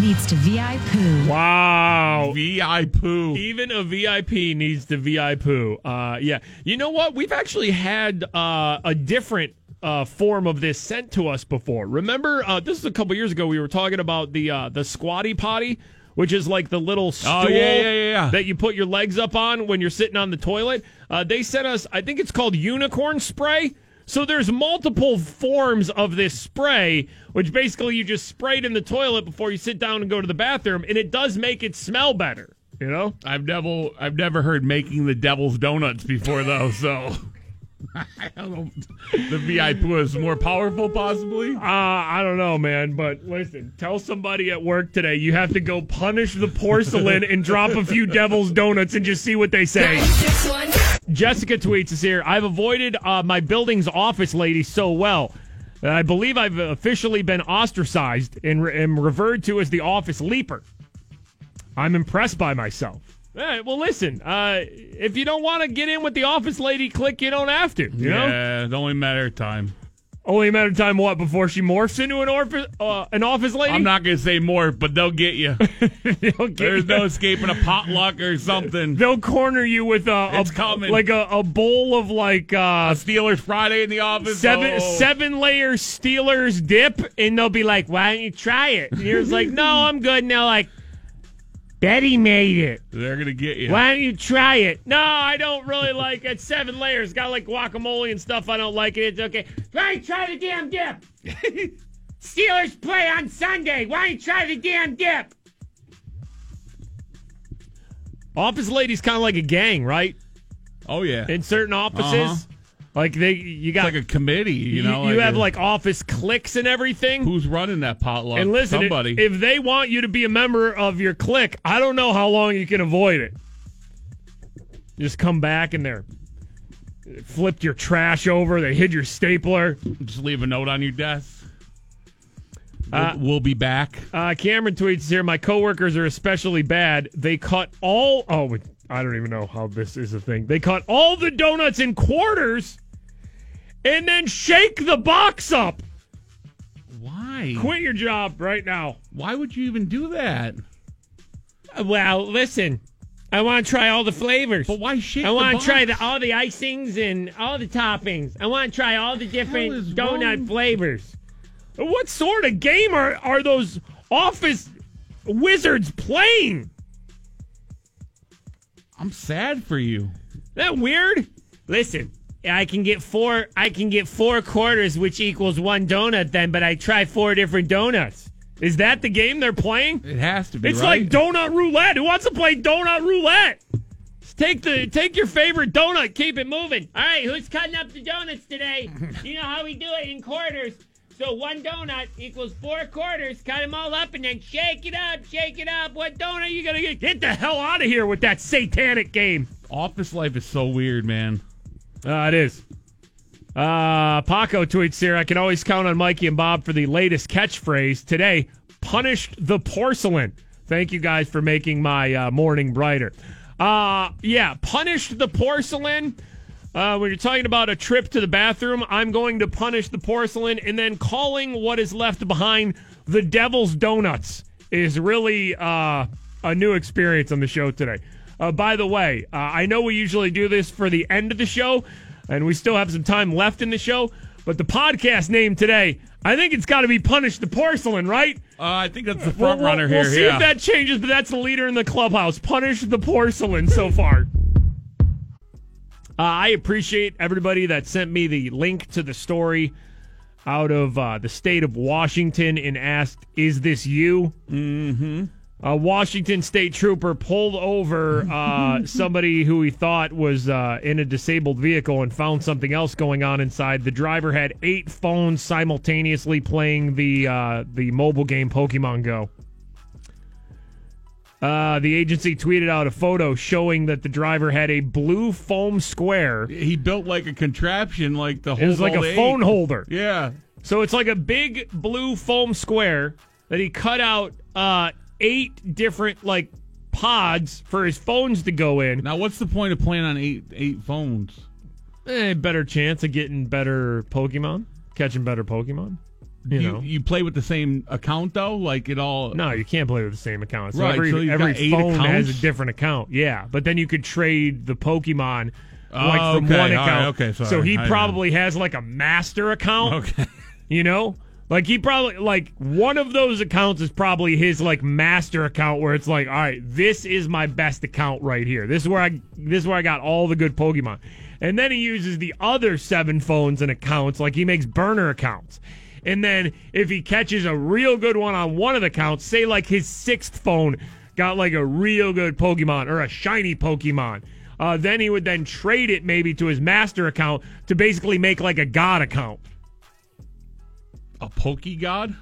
Speaker 24: needs to VI poo.
Speaker 1: Wow.
Speaker 2: VI poo.
Speaker 1: Even a VIP needs the VI poo. Uh, yeah. You know what? We've actually had uh, a different uh, form of this sent to us before. Remember, uh, this is a couple years ago. We were talking about the uh, the squatty potty, which is like the little stool
Speaker 2: Oh, yeah, yeah, yeah.
Speaker 1: that you put your legs up on when you're sitting on the toilet. Uh, they sent us, I think it's called unicorn spray. So there's multiple forms of this spray, which basically you just spray it in the toilet before you sit down and go to the bathroom, and it does make it smell better. You know?
Speaker 2: I've never I've never heard making the devil's donuts before though, so I don't know. The VIP poo is more powerful, possibly.
Speaker 1: Uh, I don't know, man, but listen, tell somebody at work today you have to go punish the porcelain and drop a few devil's donuts and just see what they say. Jessica tweets us here. I've avoided uh, my building's office lady so well. I believe I've officially been ostracized and, re- am referred to as the office leaper. I'm impressed by myself. All right, well, listen. Uh, if you don't want to get in with the office lady click. you don't have to. You know,
Speaker 2: yeah, it's only a matter of time.
Speaker 1: only a matter of time. What before she morphs into an office, uh, an office lady?
Speaker 2: I'm not gonna say more, but they'll get you.
Speaker 1: They'll get
Speaker 2: There's
Speaker 1: you.
Speaker 2: no escaping a potluck or something.
Speaker 1: They'll corner you with a,
Speaker 2: It's
Speaker 1: a
Speaker 2: coming.
Speaker 1: like a, a bowl of like uh,
Speaker 2: Steelers Friday in the office.
Speaker 1: seven
Speaker 2: oh.
Speaker 1: seven layer Steelers dip, and they'll be like, "Why don't you try it?" And you're just like, "No, I'm good." And they're like, "Betty made it.
Speaker 2: They're gonna get you.
Speaker 1: Why don't you try it?" No, I don't really like it. Seven layers, got like guacamole and stuff. I don't like it. It's okay. Why don't you try the damn dip? Steelers play on Sunday. Why don't you try the damn dip? Office ladies kind of like a gang, right?
Speaker 2: Oh yeah.
Speaker 1: In certain offices,
Speaker 2: Uh-huh.
Speaker 1: Like they, you got
Speaker 2: It's like a committee, you know.
Speaker 1: you,
Speaker 2: like
Speaker 1: have
Speaker 2: a-
Speaker 1: like office cliques and everything.
Speaker 2: who's running that potluck?
Speaker 1: and listen,
Speaker 2: somebody.
Speaker 1: if they want you to be a member of your clique, I don't know how long you can avoid it. Just come back and they're flipped your trash over. They hid your stapler.
Speaker 2: Just leave a note on your desk.
Speaker 1: Uh,
Speaker 2: we'll, we'll be back.
Speaker 1: Uh, Cameron tweets here. My coworkers are especially bad. They cut all. Oh, I don't even know how this is a thing. They cut all the donuts in quarters, and then shake the box up.
Speaker 2: Why?
Speaker 1: Quit your job right now.
Speaker 2: Why would you even do that?
Speaker 23: Well, listen. I want to try all the flavors.
Speaker 2: But why shake
Speaker 23: I want to try the, all the icings and all the toppings. I want to try all the different donut
Speaker 2: wrong?
Speaker 23: flavors.
Speaker 1: What sort of game are, are those office wizards playing?
Speaker 2: I'm sad for you.
Speaker 1: that weird?
Speaker 23: Listen, I can get four. I can get four quarters, which equals one donut. Then, but I try four different donuts.
Speaker 1: Is that the game they're playing?
Speaker 2: It has to be.
Speaker 1: It's
Speaker 2: right?
Speaker 1: like donut roulette. Who wants to play donut roulette? Just take the take your favorite donut, keep it moving.
Speaker 23: All right, who's cutting up the donuts today? you know how we do it in quarters. So one donut equals four quarters. Cut them all up and then shake it up, shake it up. What donut are you gonna get?
Speaker 1: Get the hell out of here with that satanic game.
Speaker 2: Office life is so weird, man.
Speaker 1: Uh, it is. Uh, Paco tweets here. I can always count on Mikey and Bob for the latest catchphrase today. Punished the porcelain. Thank you guys for making my uh, morning brighter. Uh, yeah, punished the porcelain. Uh, when you're talking about a trip to the bathroom, I'm going to punish the porcelain, and then calling what is left behind the devil's donuts is really uh, a new experience on the show today. Uh, by the way, uh, I know we usually do this for the end of the show, and we still have some time left in the show. But the podcast name today, I think it's got to be Punish the Porcelain, right?
Speaker 2: Uh, I think that's the
Speaker 1: We'll,
Speaker 2: front
Speaker 1: we'll-
Speaker 2: runner
Speaker 1: we'll
Speaker 2: here.
Speaker 1: see
Speaker 2: yeah.
Speaker 1: if that changes, but that's the leader in the clubhouse. Punish the Porcelain so far. Uh, I appreciate everybody that sent me the link to the story out of uh, the state of Washington and asked, "Is this you?" Mm-hmm. A Washington State trooper pulled over uh, somebody who he thought was uh, in a disabled vehicle and found something else going on inside. The driver had eight phones simultaneously playing the uh, the mobile game Pokemon Go. Uh, the agency tweeted out a photo showing that the driver had a blue foam square.
Speaker 2: He built like a contraption, like the
Speaker 1: It was like a
Speaker 2: all
Speaker 1: phone holder.
Speaker 2: Yeah.
Speaker 1: So it's like a big blue foam square that he cut out uh, eight different like pods for his phones to go in.
Speaker 2: Now, what's the point of playing on eight eight phones?
Speaker 1: Eh, better chance of getting better Pokemon, catching better Pokemon. You,
Speaker 2: You,
Speaker 1: know.
Speaker 2: you play with the same account though, like it all.
Speaker 1: No, you can't play with the same account. So
Speaker 2: Right,
Speaker 1: every
Speaker 2: so
Speaker 1: every phone has a different account. Yeah, but then you could trade the Pokemon
Speaker 2: Oh,
Speaker 1: like from
Speaker 2: okay.
Speaker 1: one
Speaker 2: All right,
Speaker 1: account.
Speaker 2: okay, sorry.
Speaker 1: So he
Speaker 2: I-
Speaker 1: probably has like a master account.
Speaker 2: Okay.
Speaker 1: You know? Like he probably like one of those accounts is probably his like master account where it's like, all right, this is my best account right here. This is where I this is where I got all the good Pokemon. And then he uses the other seven phones and accounts, like he makes burner accounts. And then if he catches a real good one on one of the accounts, say like his sixth phone got like a real good Pokemon or a shiny Pokemon, uh, then he would then trade it maybe to his master account to basically make like a god account.
Speaker 2: A Poke God?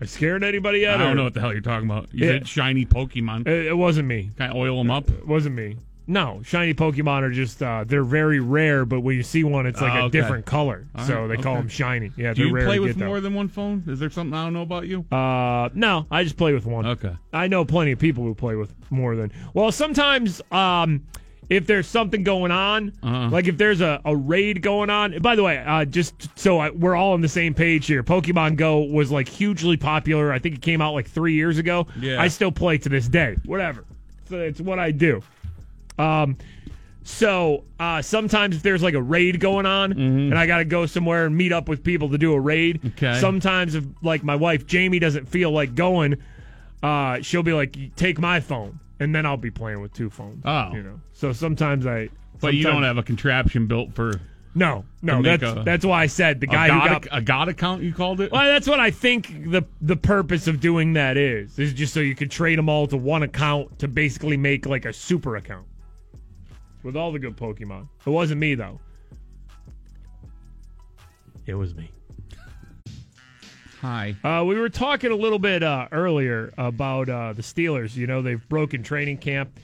Speaker 1: I scared anybody yet?
Speaker 2: I don't know what the hell you're talking about. You
Speaker 1: Yeah.
Speaker 2: said shiny Pokemon.
Speaker 1: It, it wasn't me.
Speaker 2: Can I oil them up?
Speaker 1: It wasn't me. No, shiny Pokemon are just uh, they're very rare, but when you see one, it's like
Speaker 2: Oh,
Speaker 1: a different color,
Speaker 2: All
Speaker 1: so
Speaker 2: right,
Speaker 1: they call them shiny. Yeah,
Speaker 2: Do
Speaker 1: they're
Speaker 2: you
Speaker 1: rare
Speaker 2: play with more
Speaker 1: though.
Speaker 2: than one phone? Is there something I don't know about you?
Speaker 1: Uh, no, I just play with one.
Speaker 2: Okay.
Speaker 1: I know plenty of people who play with more than. Well, sometimes, um, if there's something going on,
Speaker 2: Uh-huh.
Speaker 1: like if there's a, a raid going on. By the way, uh, just so I, we're all on the same page here, Pokemon Go was like hugely popular. I think it came out like three years ago.
Speaker 2: Yeah.
Speaker 1: I still play to this day. Whatever. So it's what I do. Um, so uh, sometimes if there's like a raid going on and I got to go somewhere and meet up with people to do a raid.
Speaker 2: Okay.
Speaker 1: Sometimes if like my wife Jamie doesn't feel like going, uh, she'll be like, "Take my phone," and then I'll be playing with two phones.
Speaker 2: Oh.
Speaker 1: you know. So sometimes I.
Speaker 2: But you don't have a contraption built for.
Speaker 1: No, no. That's
Speaker 2: a-
Speaker 1: that's why I said the guy who got
Speaker 2: a God account. You called it.
Speaker 1: well, that's what I think the the purpose of doing that is. Is just so you could trade them all to one account to basically make like a super account with all the good Pokemon. It wasn't me though. It was me.
Speaker 2: Hi.
Speaker 1: Uh, we were talking a little bit uh, earlier about uh, the Steelers. You know, they've broken training camp.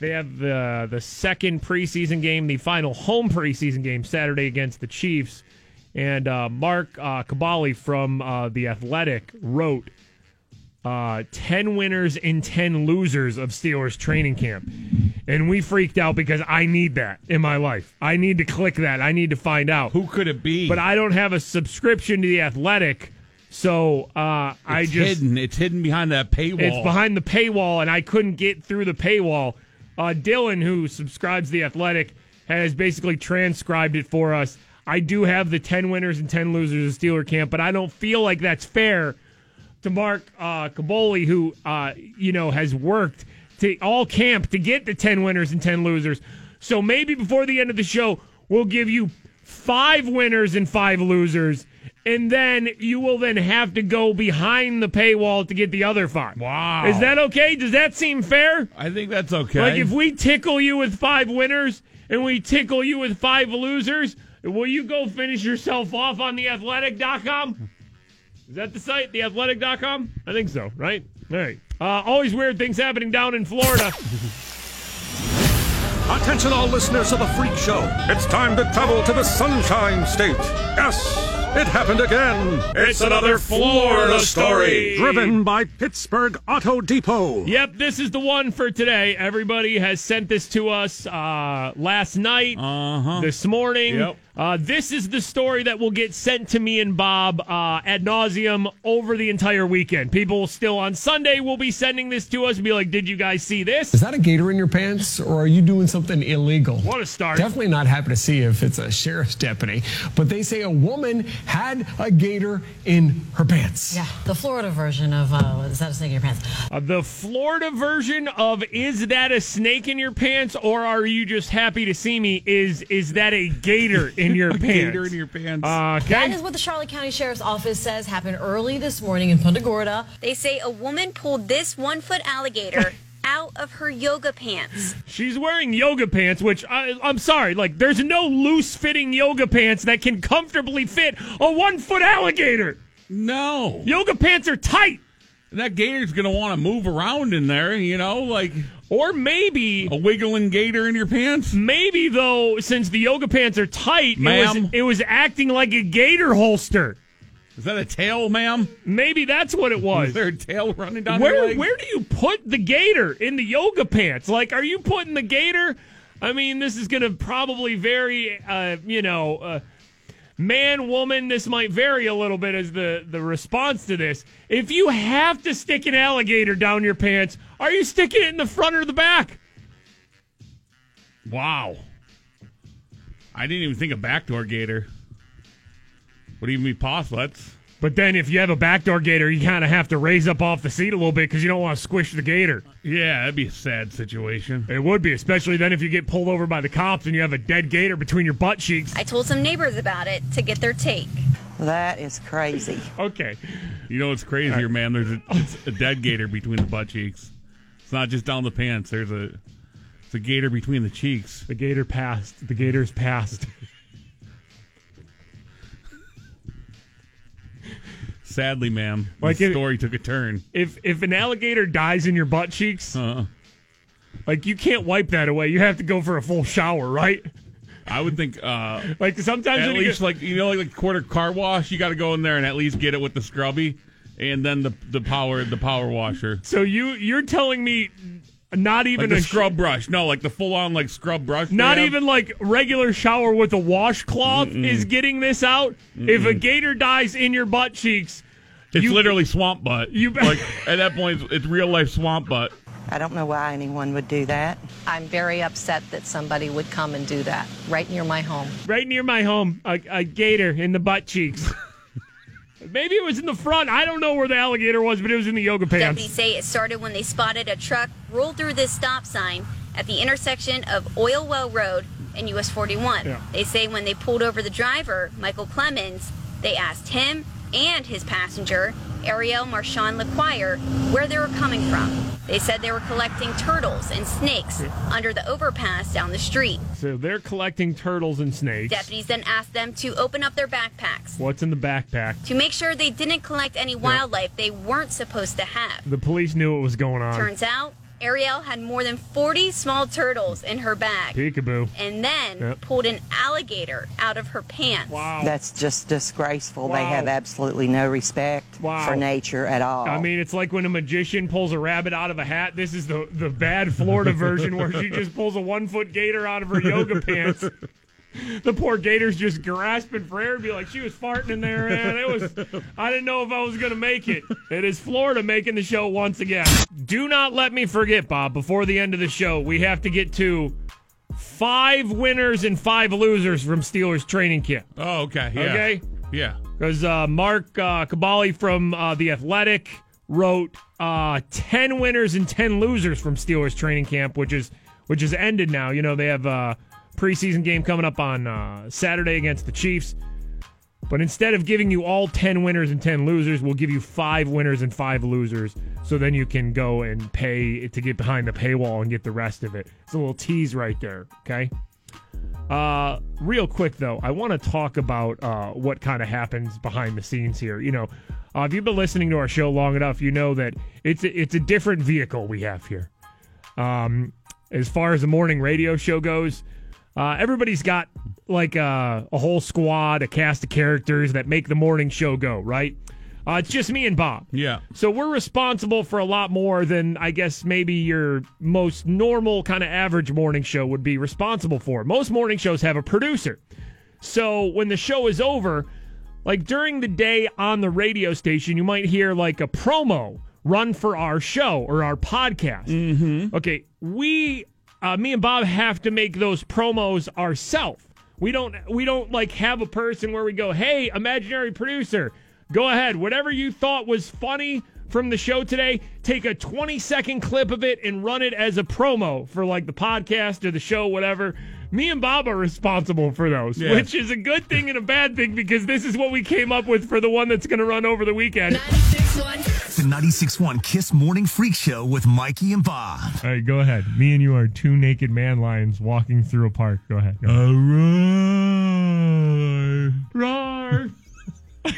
Speaker 1: They have the the second preseason game, the final home preseason game Saturday against the Chiefs. And uh, Mark uh, Kaboly from uh, the Athletic wrote uh, 10 winners and 10 losers of Steelers training camp. And we freaked out because I need that in my life. I need to click that. I need to find out.
Speaker 2: Who could it be?
Speaker 1: But I don't have a subscription to the Athletic. So uh, I
Speaker 2: It's
Speaker 1: just.
Speaker 2: hidden. It's hidden behind that paywall.
Speaker 1: It's behind the paywall, and I couldn't get through the paywall. Uh, Dylan, who subscribes to the Athletic, has basically transcribed it for us. I do have the 10 winners and 10 losers of Steeler camp, but I don't feel like that's fair to Mark uh, Kaboly, who, uh, you know, has worked to all camp to get the 10 winners and 10 losers. So maybe before the end of the show, we'll give you five winners and five losers, and then you will then have to go behind the paywall to get the other five.
Speaker 2: Wow.
Speaker 1: Is that okay? Does that seem fair?
Speaker 2: I think that's okay.
Speaker 1: Like if we tickle you with five winners and we tickle you with five losers, will you go finish yourself off on the theathletic.com? Is that the site, theathletic.com? I think so, right? All right. Uh, always weird things happening down in Florida.
Speaker 5: Attention, all listeners of the Freak Show. It's time to travel to the Sunshine State. Yes, it happened again.
Speaker 1: It's another Florida story.
Speaker 5: Driven by Pittsburgh Auto Depot.
Speaker 1: Yep, this is the one for today. Everybody has sent this to us uh, last night,
Speaker 2: Uh-huh.
Speaker 1: this morning.
Speaker 2: Yep.
Speaker 1: Uh, this is the story that will get sent to me and Bob uh, ad nauseum over the entire weekend. People still on Sunday will be sending this to us and be like, "Did you guys see this?"
Speaker 15: Is that a gator in your pants, or are you doing something illegal?
Speaker 1: What a start.
Speaker 15: Definitely not happy to see if it's a sheriff's deputy, but they say a woman had a gator in her pants.
Speaker 16: Yeah, the Florida version of uh, is that a snake in your pants?
Speaker 1: Uh, the Florida version of "Is that a snake in your pants?" or "Are you just happy to see me?" is "Is that a gator in your pants?"
Speaker 2: Gator in your pants.
Speaker 1: Uh, okay.
Speaker 16: is what the Charlotte County Sheriff's Office says happened early this morning in Punta Gorda.
Speaker 17: They say a woman pulled this one foot alligator out of her yoga pants.
Speaker 1: She's wearing yoga pants, which I, I'm sorry, like there's no loose fitting yoga pants that can comfortably fit a one foot alligator.
Speaker 2: No.
Speaker 1: Yoga pants are tight.
Speaker 2: That gator's going to want to move around in there, you know, like.
Speaker 1: Or maybe.
Speaker 2: A wiggling gator in your pants?
Speaker 1: Maybe though, since the yoga pants are tight, it was, it was acting like a gator holster.
Speaker 2: Is that a tail, ma'am?
Speaker 1: Maybe that's what it was.
Speaker 2: Is there a tail running down
Speaker 1: where where do you put the gator in the yoga pants? Like, are you putting the gator? I mean, this is going to probably vary. Uh, you know, uh, man, woman. This might vary a little bit as the the response to this. If you have to stick an alligator down your pants, are you sticking it in the front or the back?
Speaker 2: Wow. I didn't even think of backdoor gator. Would even be possible. That's
Speaker 1: But then, if you have a backdoor gator, you kind of have to raise up off the seat a little bit because you don't want to squish the gator.
Speaker 2: yeah, that'd be a sad situation.
Speaker 1: It would be, especially then if you get pulled over by the cops and you have a dead gator between your butt cheeks.
Speaker 17: I told some neighbors about it to get their take.
Speaker 18: That is crazy.
Speaker 1: Okay.
Speaker 2: You know what's crazier, man? There's a, it's a dead gator between the butt cheeks. It's not just down the pants. There's a it's a gator between the cheeks.
Speaker 1: The gator passed. The gator's passed.
Speaker 2: Sadly, ma'am,
Speaker 1: Like
Speaker 2: the story took a turn.
Speaker 1: if if an alligator dies in your butt cheeks,
Speaker 2: Uh,
Speaker 1: like you can't wipe that away. You have to go for a full shower, right?
Speaker 2: I would think uh,
Speaker 1: Like sometimes
Speaker 2: at least
Speaker 1: get-
Speaker 2: like you know like, like quarter car wash, you got to go in there and at least get it with the scrubby, and then the the power the power washer.
Speaker 1: so you you're telling me not even
Speaker 2: Like
Speaker 1: a
Speaker 2: the scrub brush, no, like the full on like scrub brush.
Speaker 1: Not
Speaker 2: have.
Speaker 1: even like regular shower with a washcloth is getting this out. If a gator dies in your butt cheeks,
Speaker 2: It's
Speaker 1: you-
Speaker 2: literally swamp butt.
Speaker 1: You-
Speaker 2: like at that point, it's, it's real life swamp butt.
Speaker 18: I don't know why anyone would do that.
Speaker 19: I'm very upset that somebody would come and do that right near my home.
Speaker 1: right near my home, a, a gator in the butt cheeks. Maybe it was in the front. I don't know where the alligator was, but it was in the yoga
Speaker 17: Deputies
Speaker 1: pants.
Speaker 17: say it started when they spotted a truck roll through this stop sign at the intersection of Oil Well Road and US 41.
Speaker 1: Yeah.
Speaker 17: They say when they pulled over the driver, Michael Clemens, they asked him and his passenger, Ariel Marchand Lequire, where they were coming from. They said they were collecting turtles and snakes under the overpass down the street.
Speaker 1: So they're collecting turtles and snakes.
Speaker 17: Deputies then asked them to open up their backpacks
Speaker 1: What's in the backpack?
Speaker 17: to make sure they didn't collect any wildlife they weren't supposed to have.
Speaker 1: The police knew what was going on.
Speaker 17: Turns out, Ariel had more than 40 small turtles in her bag
Speaker 1: Peekaboo.
Speaker 17: and then
Speaker 1: Yep.
Speaker 17: pulled an alligator out of her pants.
Speaker 1: Wow.
Speaker 18: That's just disgraceful. They have absolutely no respect
Speaker 1: Wow.
Speaker 18: for nature at all.
Speaker 1: I mean, it's like when a magician pulls a rabbit out of a hat. This is the the bad Florida version where she just pulls a one foot gator out of her yoga pants. The poor gator's just grasping for air, be like she was farting in there, man. It was. I didn't know if I was gonna make it. It is Florida making the show once again. Do not let me forget, Bob. Before the end of the show, we have to get to five winners and five losers from Steelers training camp.
Speaker 2: Oh, okay. Yeah.
Speaker 1: Okay.
Speaker 2: Yeah.
Speaker 1: Because uh, Mark uh, Kaboly from uh, The Athletic wrote uh, 10 winners and 10 losers from Steelers training camp, which is which has ended now. You know, they have a preseason game coming up on uh, Saturday against the Chiefs. But instead of giving you all 10 winners and 10 losers, we'll give you five winners and five losers. So then you can go and pay to get behind the paywall and get the rest of it. It's a little tease right there, okay? Uh, real quick though, I want to talk about uh, what kind of happens behind the scenes here. You know, uh, if you've been listening to our show long enough, you know that it's a, it's a different vehicle we have here. Um, as far as the morning radio show goes, uh, everybody's got like a, a whole squad, a cast of characters that make the morning show go. Right? Uh, it's just me and Bob.
Speaker 2: Yeah.
Speaker 1: So we're responsible for a lot more than I guess maybe your most normal kind of average morning show would be responsible for. Most morning shows have a producer. So when the show is over, like during the day on the radio station, you might hear like a promo run for our show or our podcast. Mm-hmm. Okay, we, uh, me and Bob have to make those promos ourselves. We don't, we don't like have a person where we go, hey, imaginary producer, go ahead, whatever you thought was funny from the show today, take a 20 second clip of it and run it as a promo for like the podcast or the show, whatever. Me and Bob are responsible for those,
Speaker 5: Yes.
Speaker 1: which is a good thing and a bad thing because this is what we came up with for the one that's going to run over the weekend.
Speaker 4: The 96.1 Kiss Morning Freak Show with Mikey and Bob.
Speaker 1: All right, go ahead. Me and you are two naked man lions walking through a park. Go ahead. Go ahead. roar.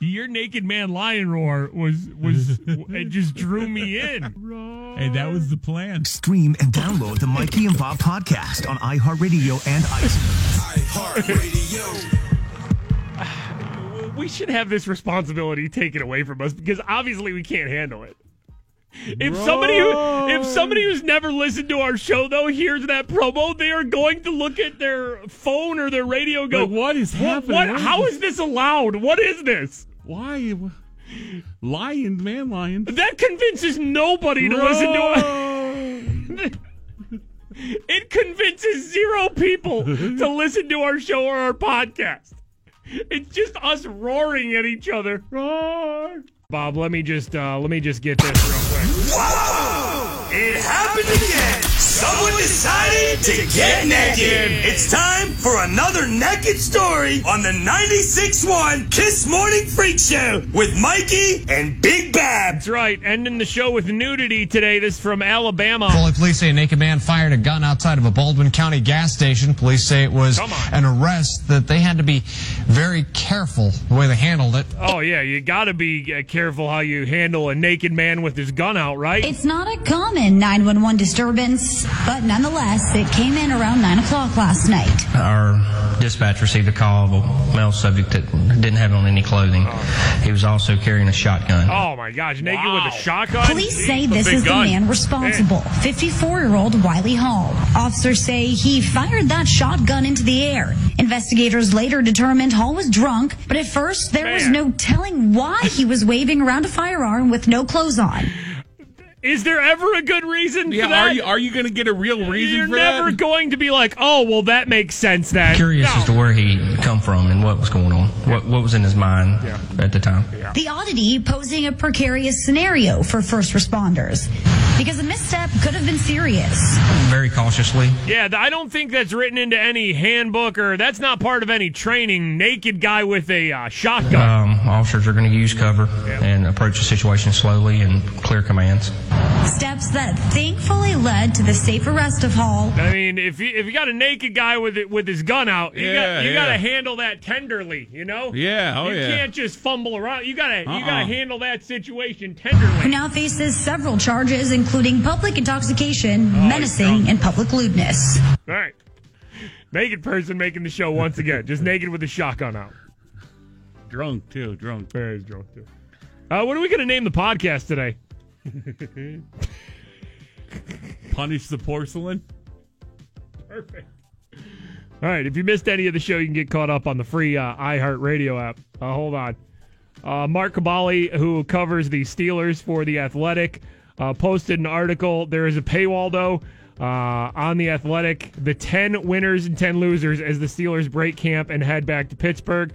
Speaker 1: Your naked man lion roar was was it just drew me in.
Speaker 2: Hey, that was the plan.
Speaker 4: Stream and download the Mikey and Bob podcast on iHeartRadio and iTunes.
Speaker 1: We should have this responsibility taken away from us because obviously we can't handle it. If somebody who if somebody who's never listened to our show though hears that promo, they are going to look at their phone or their radio and go,
Speaker 2: Like, what is
Speaker 1: "What-
Speaker 2: happening?
Speaker 1: What,
Speaker 2: What is
Speaker 1: how
Speaker 2: this?"
Speaker 1: this allowed? What is this?
Speaker 2: Why? Lions, man, lions.
Speaker 1: That convinces nobody to listen to us. it convinces zero people to listen to our show or our podcast. It's just us roaring at each other. Roar. Bob, let me just uh, let me just get this real quick.
Speaker 4: Whoa! It happened again. Someone decided to get naked. It's time for another naked story on the 96.1 Kiss Morning Freak Show with Mikey and Big Bob.
Speaker 1: That's right. Ending the show with nudity today. This is from Alabama.
Speaker 25: Foley police say a naked man fired a gun outside of a Baldwin County gas station. Police say it was an arrest that they had to be very careful the way they handled it.
Speaker 1: Oh yeah, you got to be uh, careful how you handle a naked man with his gun out, right?
Speaker 26: It's not a common 911 disturbance, but nonetheless, it came in around 9 o'clock last night.
Speaker 27: Our dispatch received a call of a male subject that didn't have on any clothing. He was also carrying a shotgun.
Speaker 1: Oh my gosh, naked with a shotgun.
Speaker 26: Police say this
Speaker 1: big
Speaker 26: is the man responsible, 54 year old Wiley Hall. Officers say he fired that shotgun into the air. Investigators later determined Hall was drunk, but at first there was no telling why he was waving around a firearm with no clothes on.
Speaker 1: Is there ever a good reason
Speaker 2: Yeah,
Speaker 1: for that?
Speaker 2: are you are you going to get a real reason
Speaker 1: You're
Speaker 2: for
Speaker 1: never going to be like, oh, well, that makes sense then.
Speaker 27: Curious
Speaker 1: No.
Speaker 27: as to where he come from and what was going on. What what was in his mind at the time.
Speaker 26: The oddity posing a precarious scenario for first responders because a misstep could have been serious.
Speaker 27: Very cautiously.
Speaker 1: Yeah, I don't think that's written into any handbook or that's not part of any training. Naked guy with a uh, shotgun.
Speaker 27: Um, officers are going to use cover and approach the situation slowly and clear commands.
Speaker 26: Steps that thankfully led to the safe arrest of Hall.
Speaker 1: I mean, if you if you got a naked guy with it with his gun out, you
Speaker 2: Yeah,
Speaker 1: got you
Speaker 2: yeah.
Speaker 1: got to handle that tenderly, you know.
Speaker 2: Yeah, oh,
Speaker 1: you
Speaker 2: yeah.
Speaker 1: can't just fumble around. You gotta you
Speaker 2: Uh-uh.
Speaker 1: gotta handle that situation tenderly.
Speaker 26: Who now faces several charges, including public intoxication,
Speaker 1: Oh,
Speaker 26: menacing, and public lewdness.
Speaker 1: All right, naked person making the show once again, just naked with a shotgun out.
Speaker 2: Drunk too, drunk.
Speaker 1: Very drunk too. Uh, what are we gonna name the podcast today?
Speaker 2: Punish the porcelain.
Speaker 1: Perfect. All right. If you missed any of the show, you can get caught up on the free uh, iHeartRadio app. Uh, hold on. Uh, Mark Kaboly, who covers the Steelers for The Athletic, uh, posted an article. There is a paywall, though, uh, on The Athletic. The 10 winners and 10 losers as the Steelers break camp and head back to Pittsburgh.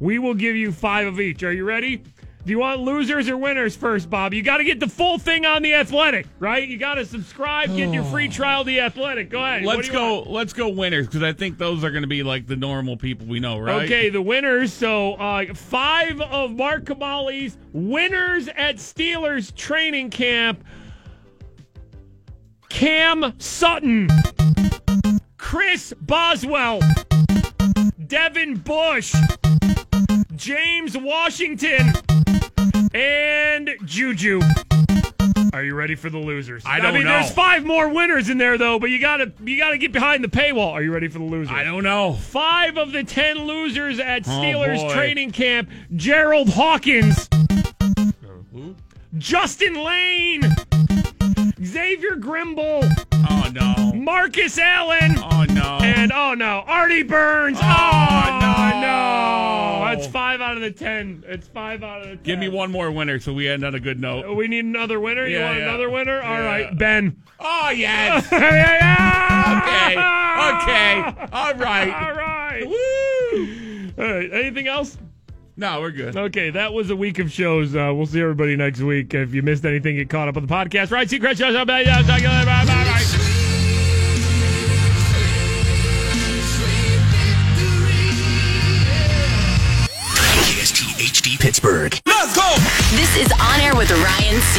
Speaker 1: We will give you five of each. Are you ready? Do you want losers or winners first, Bob? You got to get the full thing on The Athletic, right? You got to subscribe, get your free trial The Athletic. Go ahead.
Speaker 2: Let's go.
Speaker 1: want?
Speaker 2: Let's go winners because I think those are going to be like the normal people we know, right?
Speaker 1: Okay, the winners. So uh, five of Mark Kaboly's winners at Steelers training camp. Cam Sutton, Chris Boswell, Devin Bush, James Washington, and Juju. Are you ready for the losers?
Speaker 2: I don't
Speaker 1: mean,
Speaker 2: know.
Speaker 1: there's five more winners in there though, but you gotta you gotta get behind the paywall. Are you ready for the losers?
Speaker 2: I don't know.
Speaker 1: Five of the ten losers at
Speaker 2: Oh,
Speaker 1: Steelers
Speaker 2: boy.
Speaker 1: training camp: Gerald Hawkins, Justin Layne, Xavier Grimble,
Speaker 2: Oh no.
Speaker 1: Marcus Allen.
Speaker 2: Oh no.
Speaker 1: And oh no, Artie Burns. Oh, oh no, no. That's five out of the ten. It's five out of the ten.
Speaker 2: Give me one more winner so we end on a good note.
Speaker 1: We need another winner. you
Speaker 2: Yeah,
Speaker 1: want
Speaker 2: yeah.
Speaker 1: another winner? All
Speaker 2: Yeah.
Speaker 1: right, Ben.
Speaker 2: Oh yes.
Speaker 1: yeah,
Speaker 2: okay. Okay. All right.
Speaker 1: All right.
Speaker 2: Woo.
Speaker 1: All right. Anything else?
Speaker 2: No, we're good.
Speaker 1: Okay, that was a week of shows. Uh, we'll see everybody next week. If you missed anything, get caught up on the podcast. Right, Secret Show. Bye bye
Speaker 4: Pittsburgh.
Speaker 28: Let's go. This is On Air with Ryan C.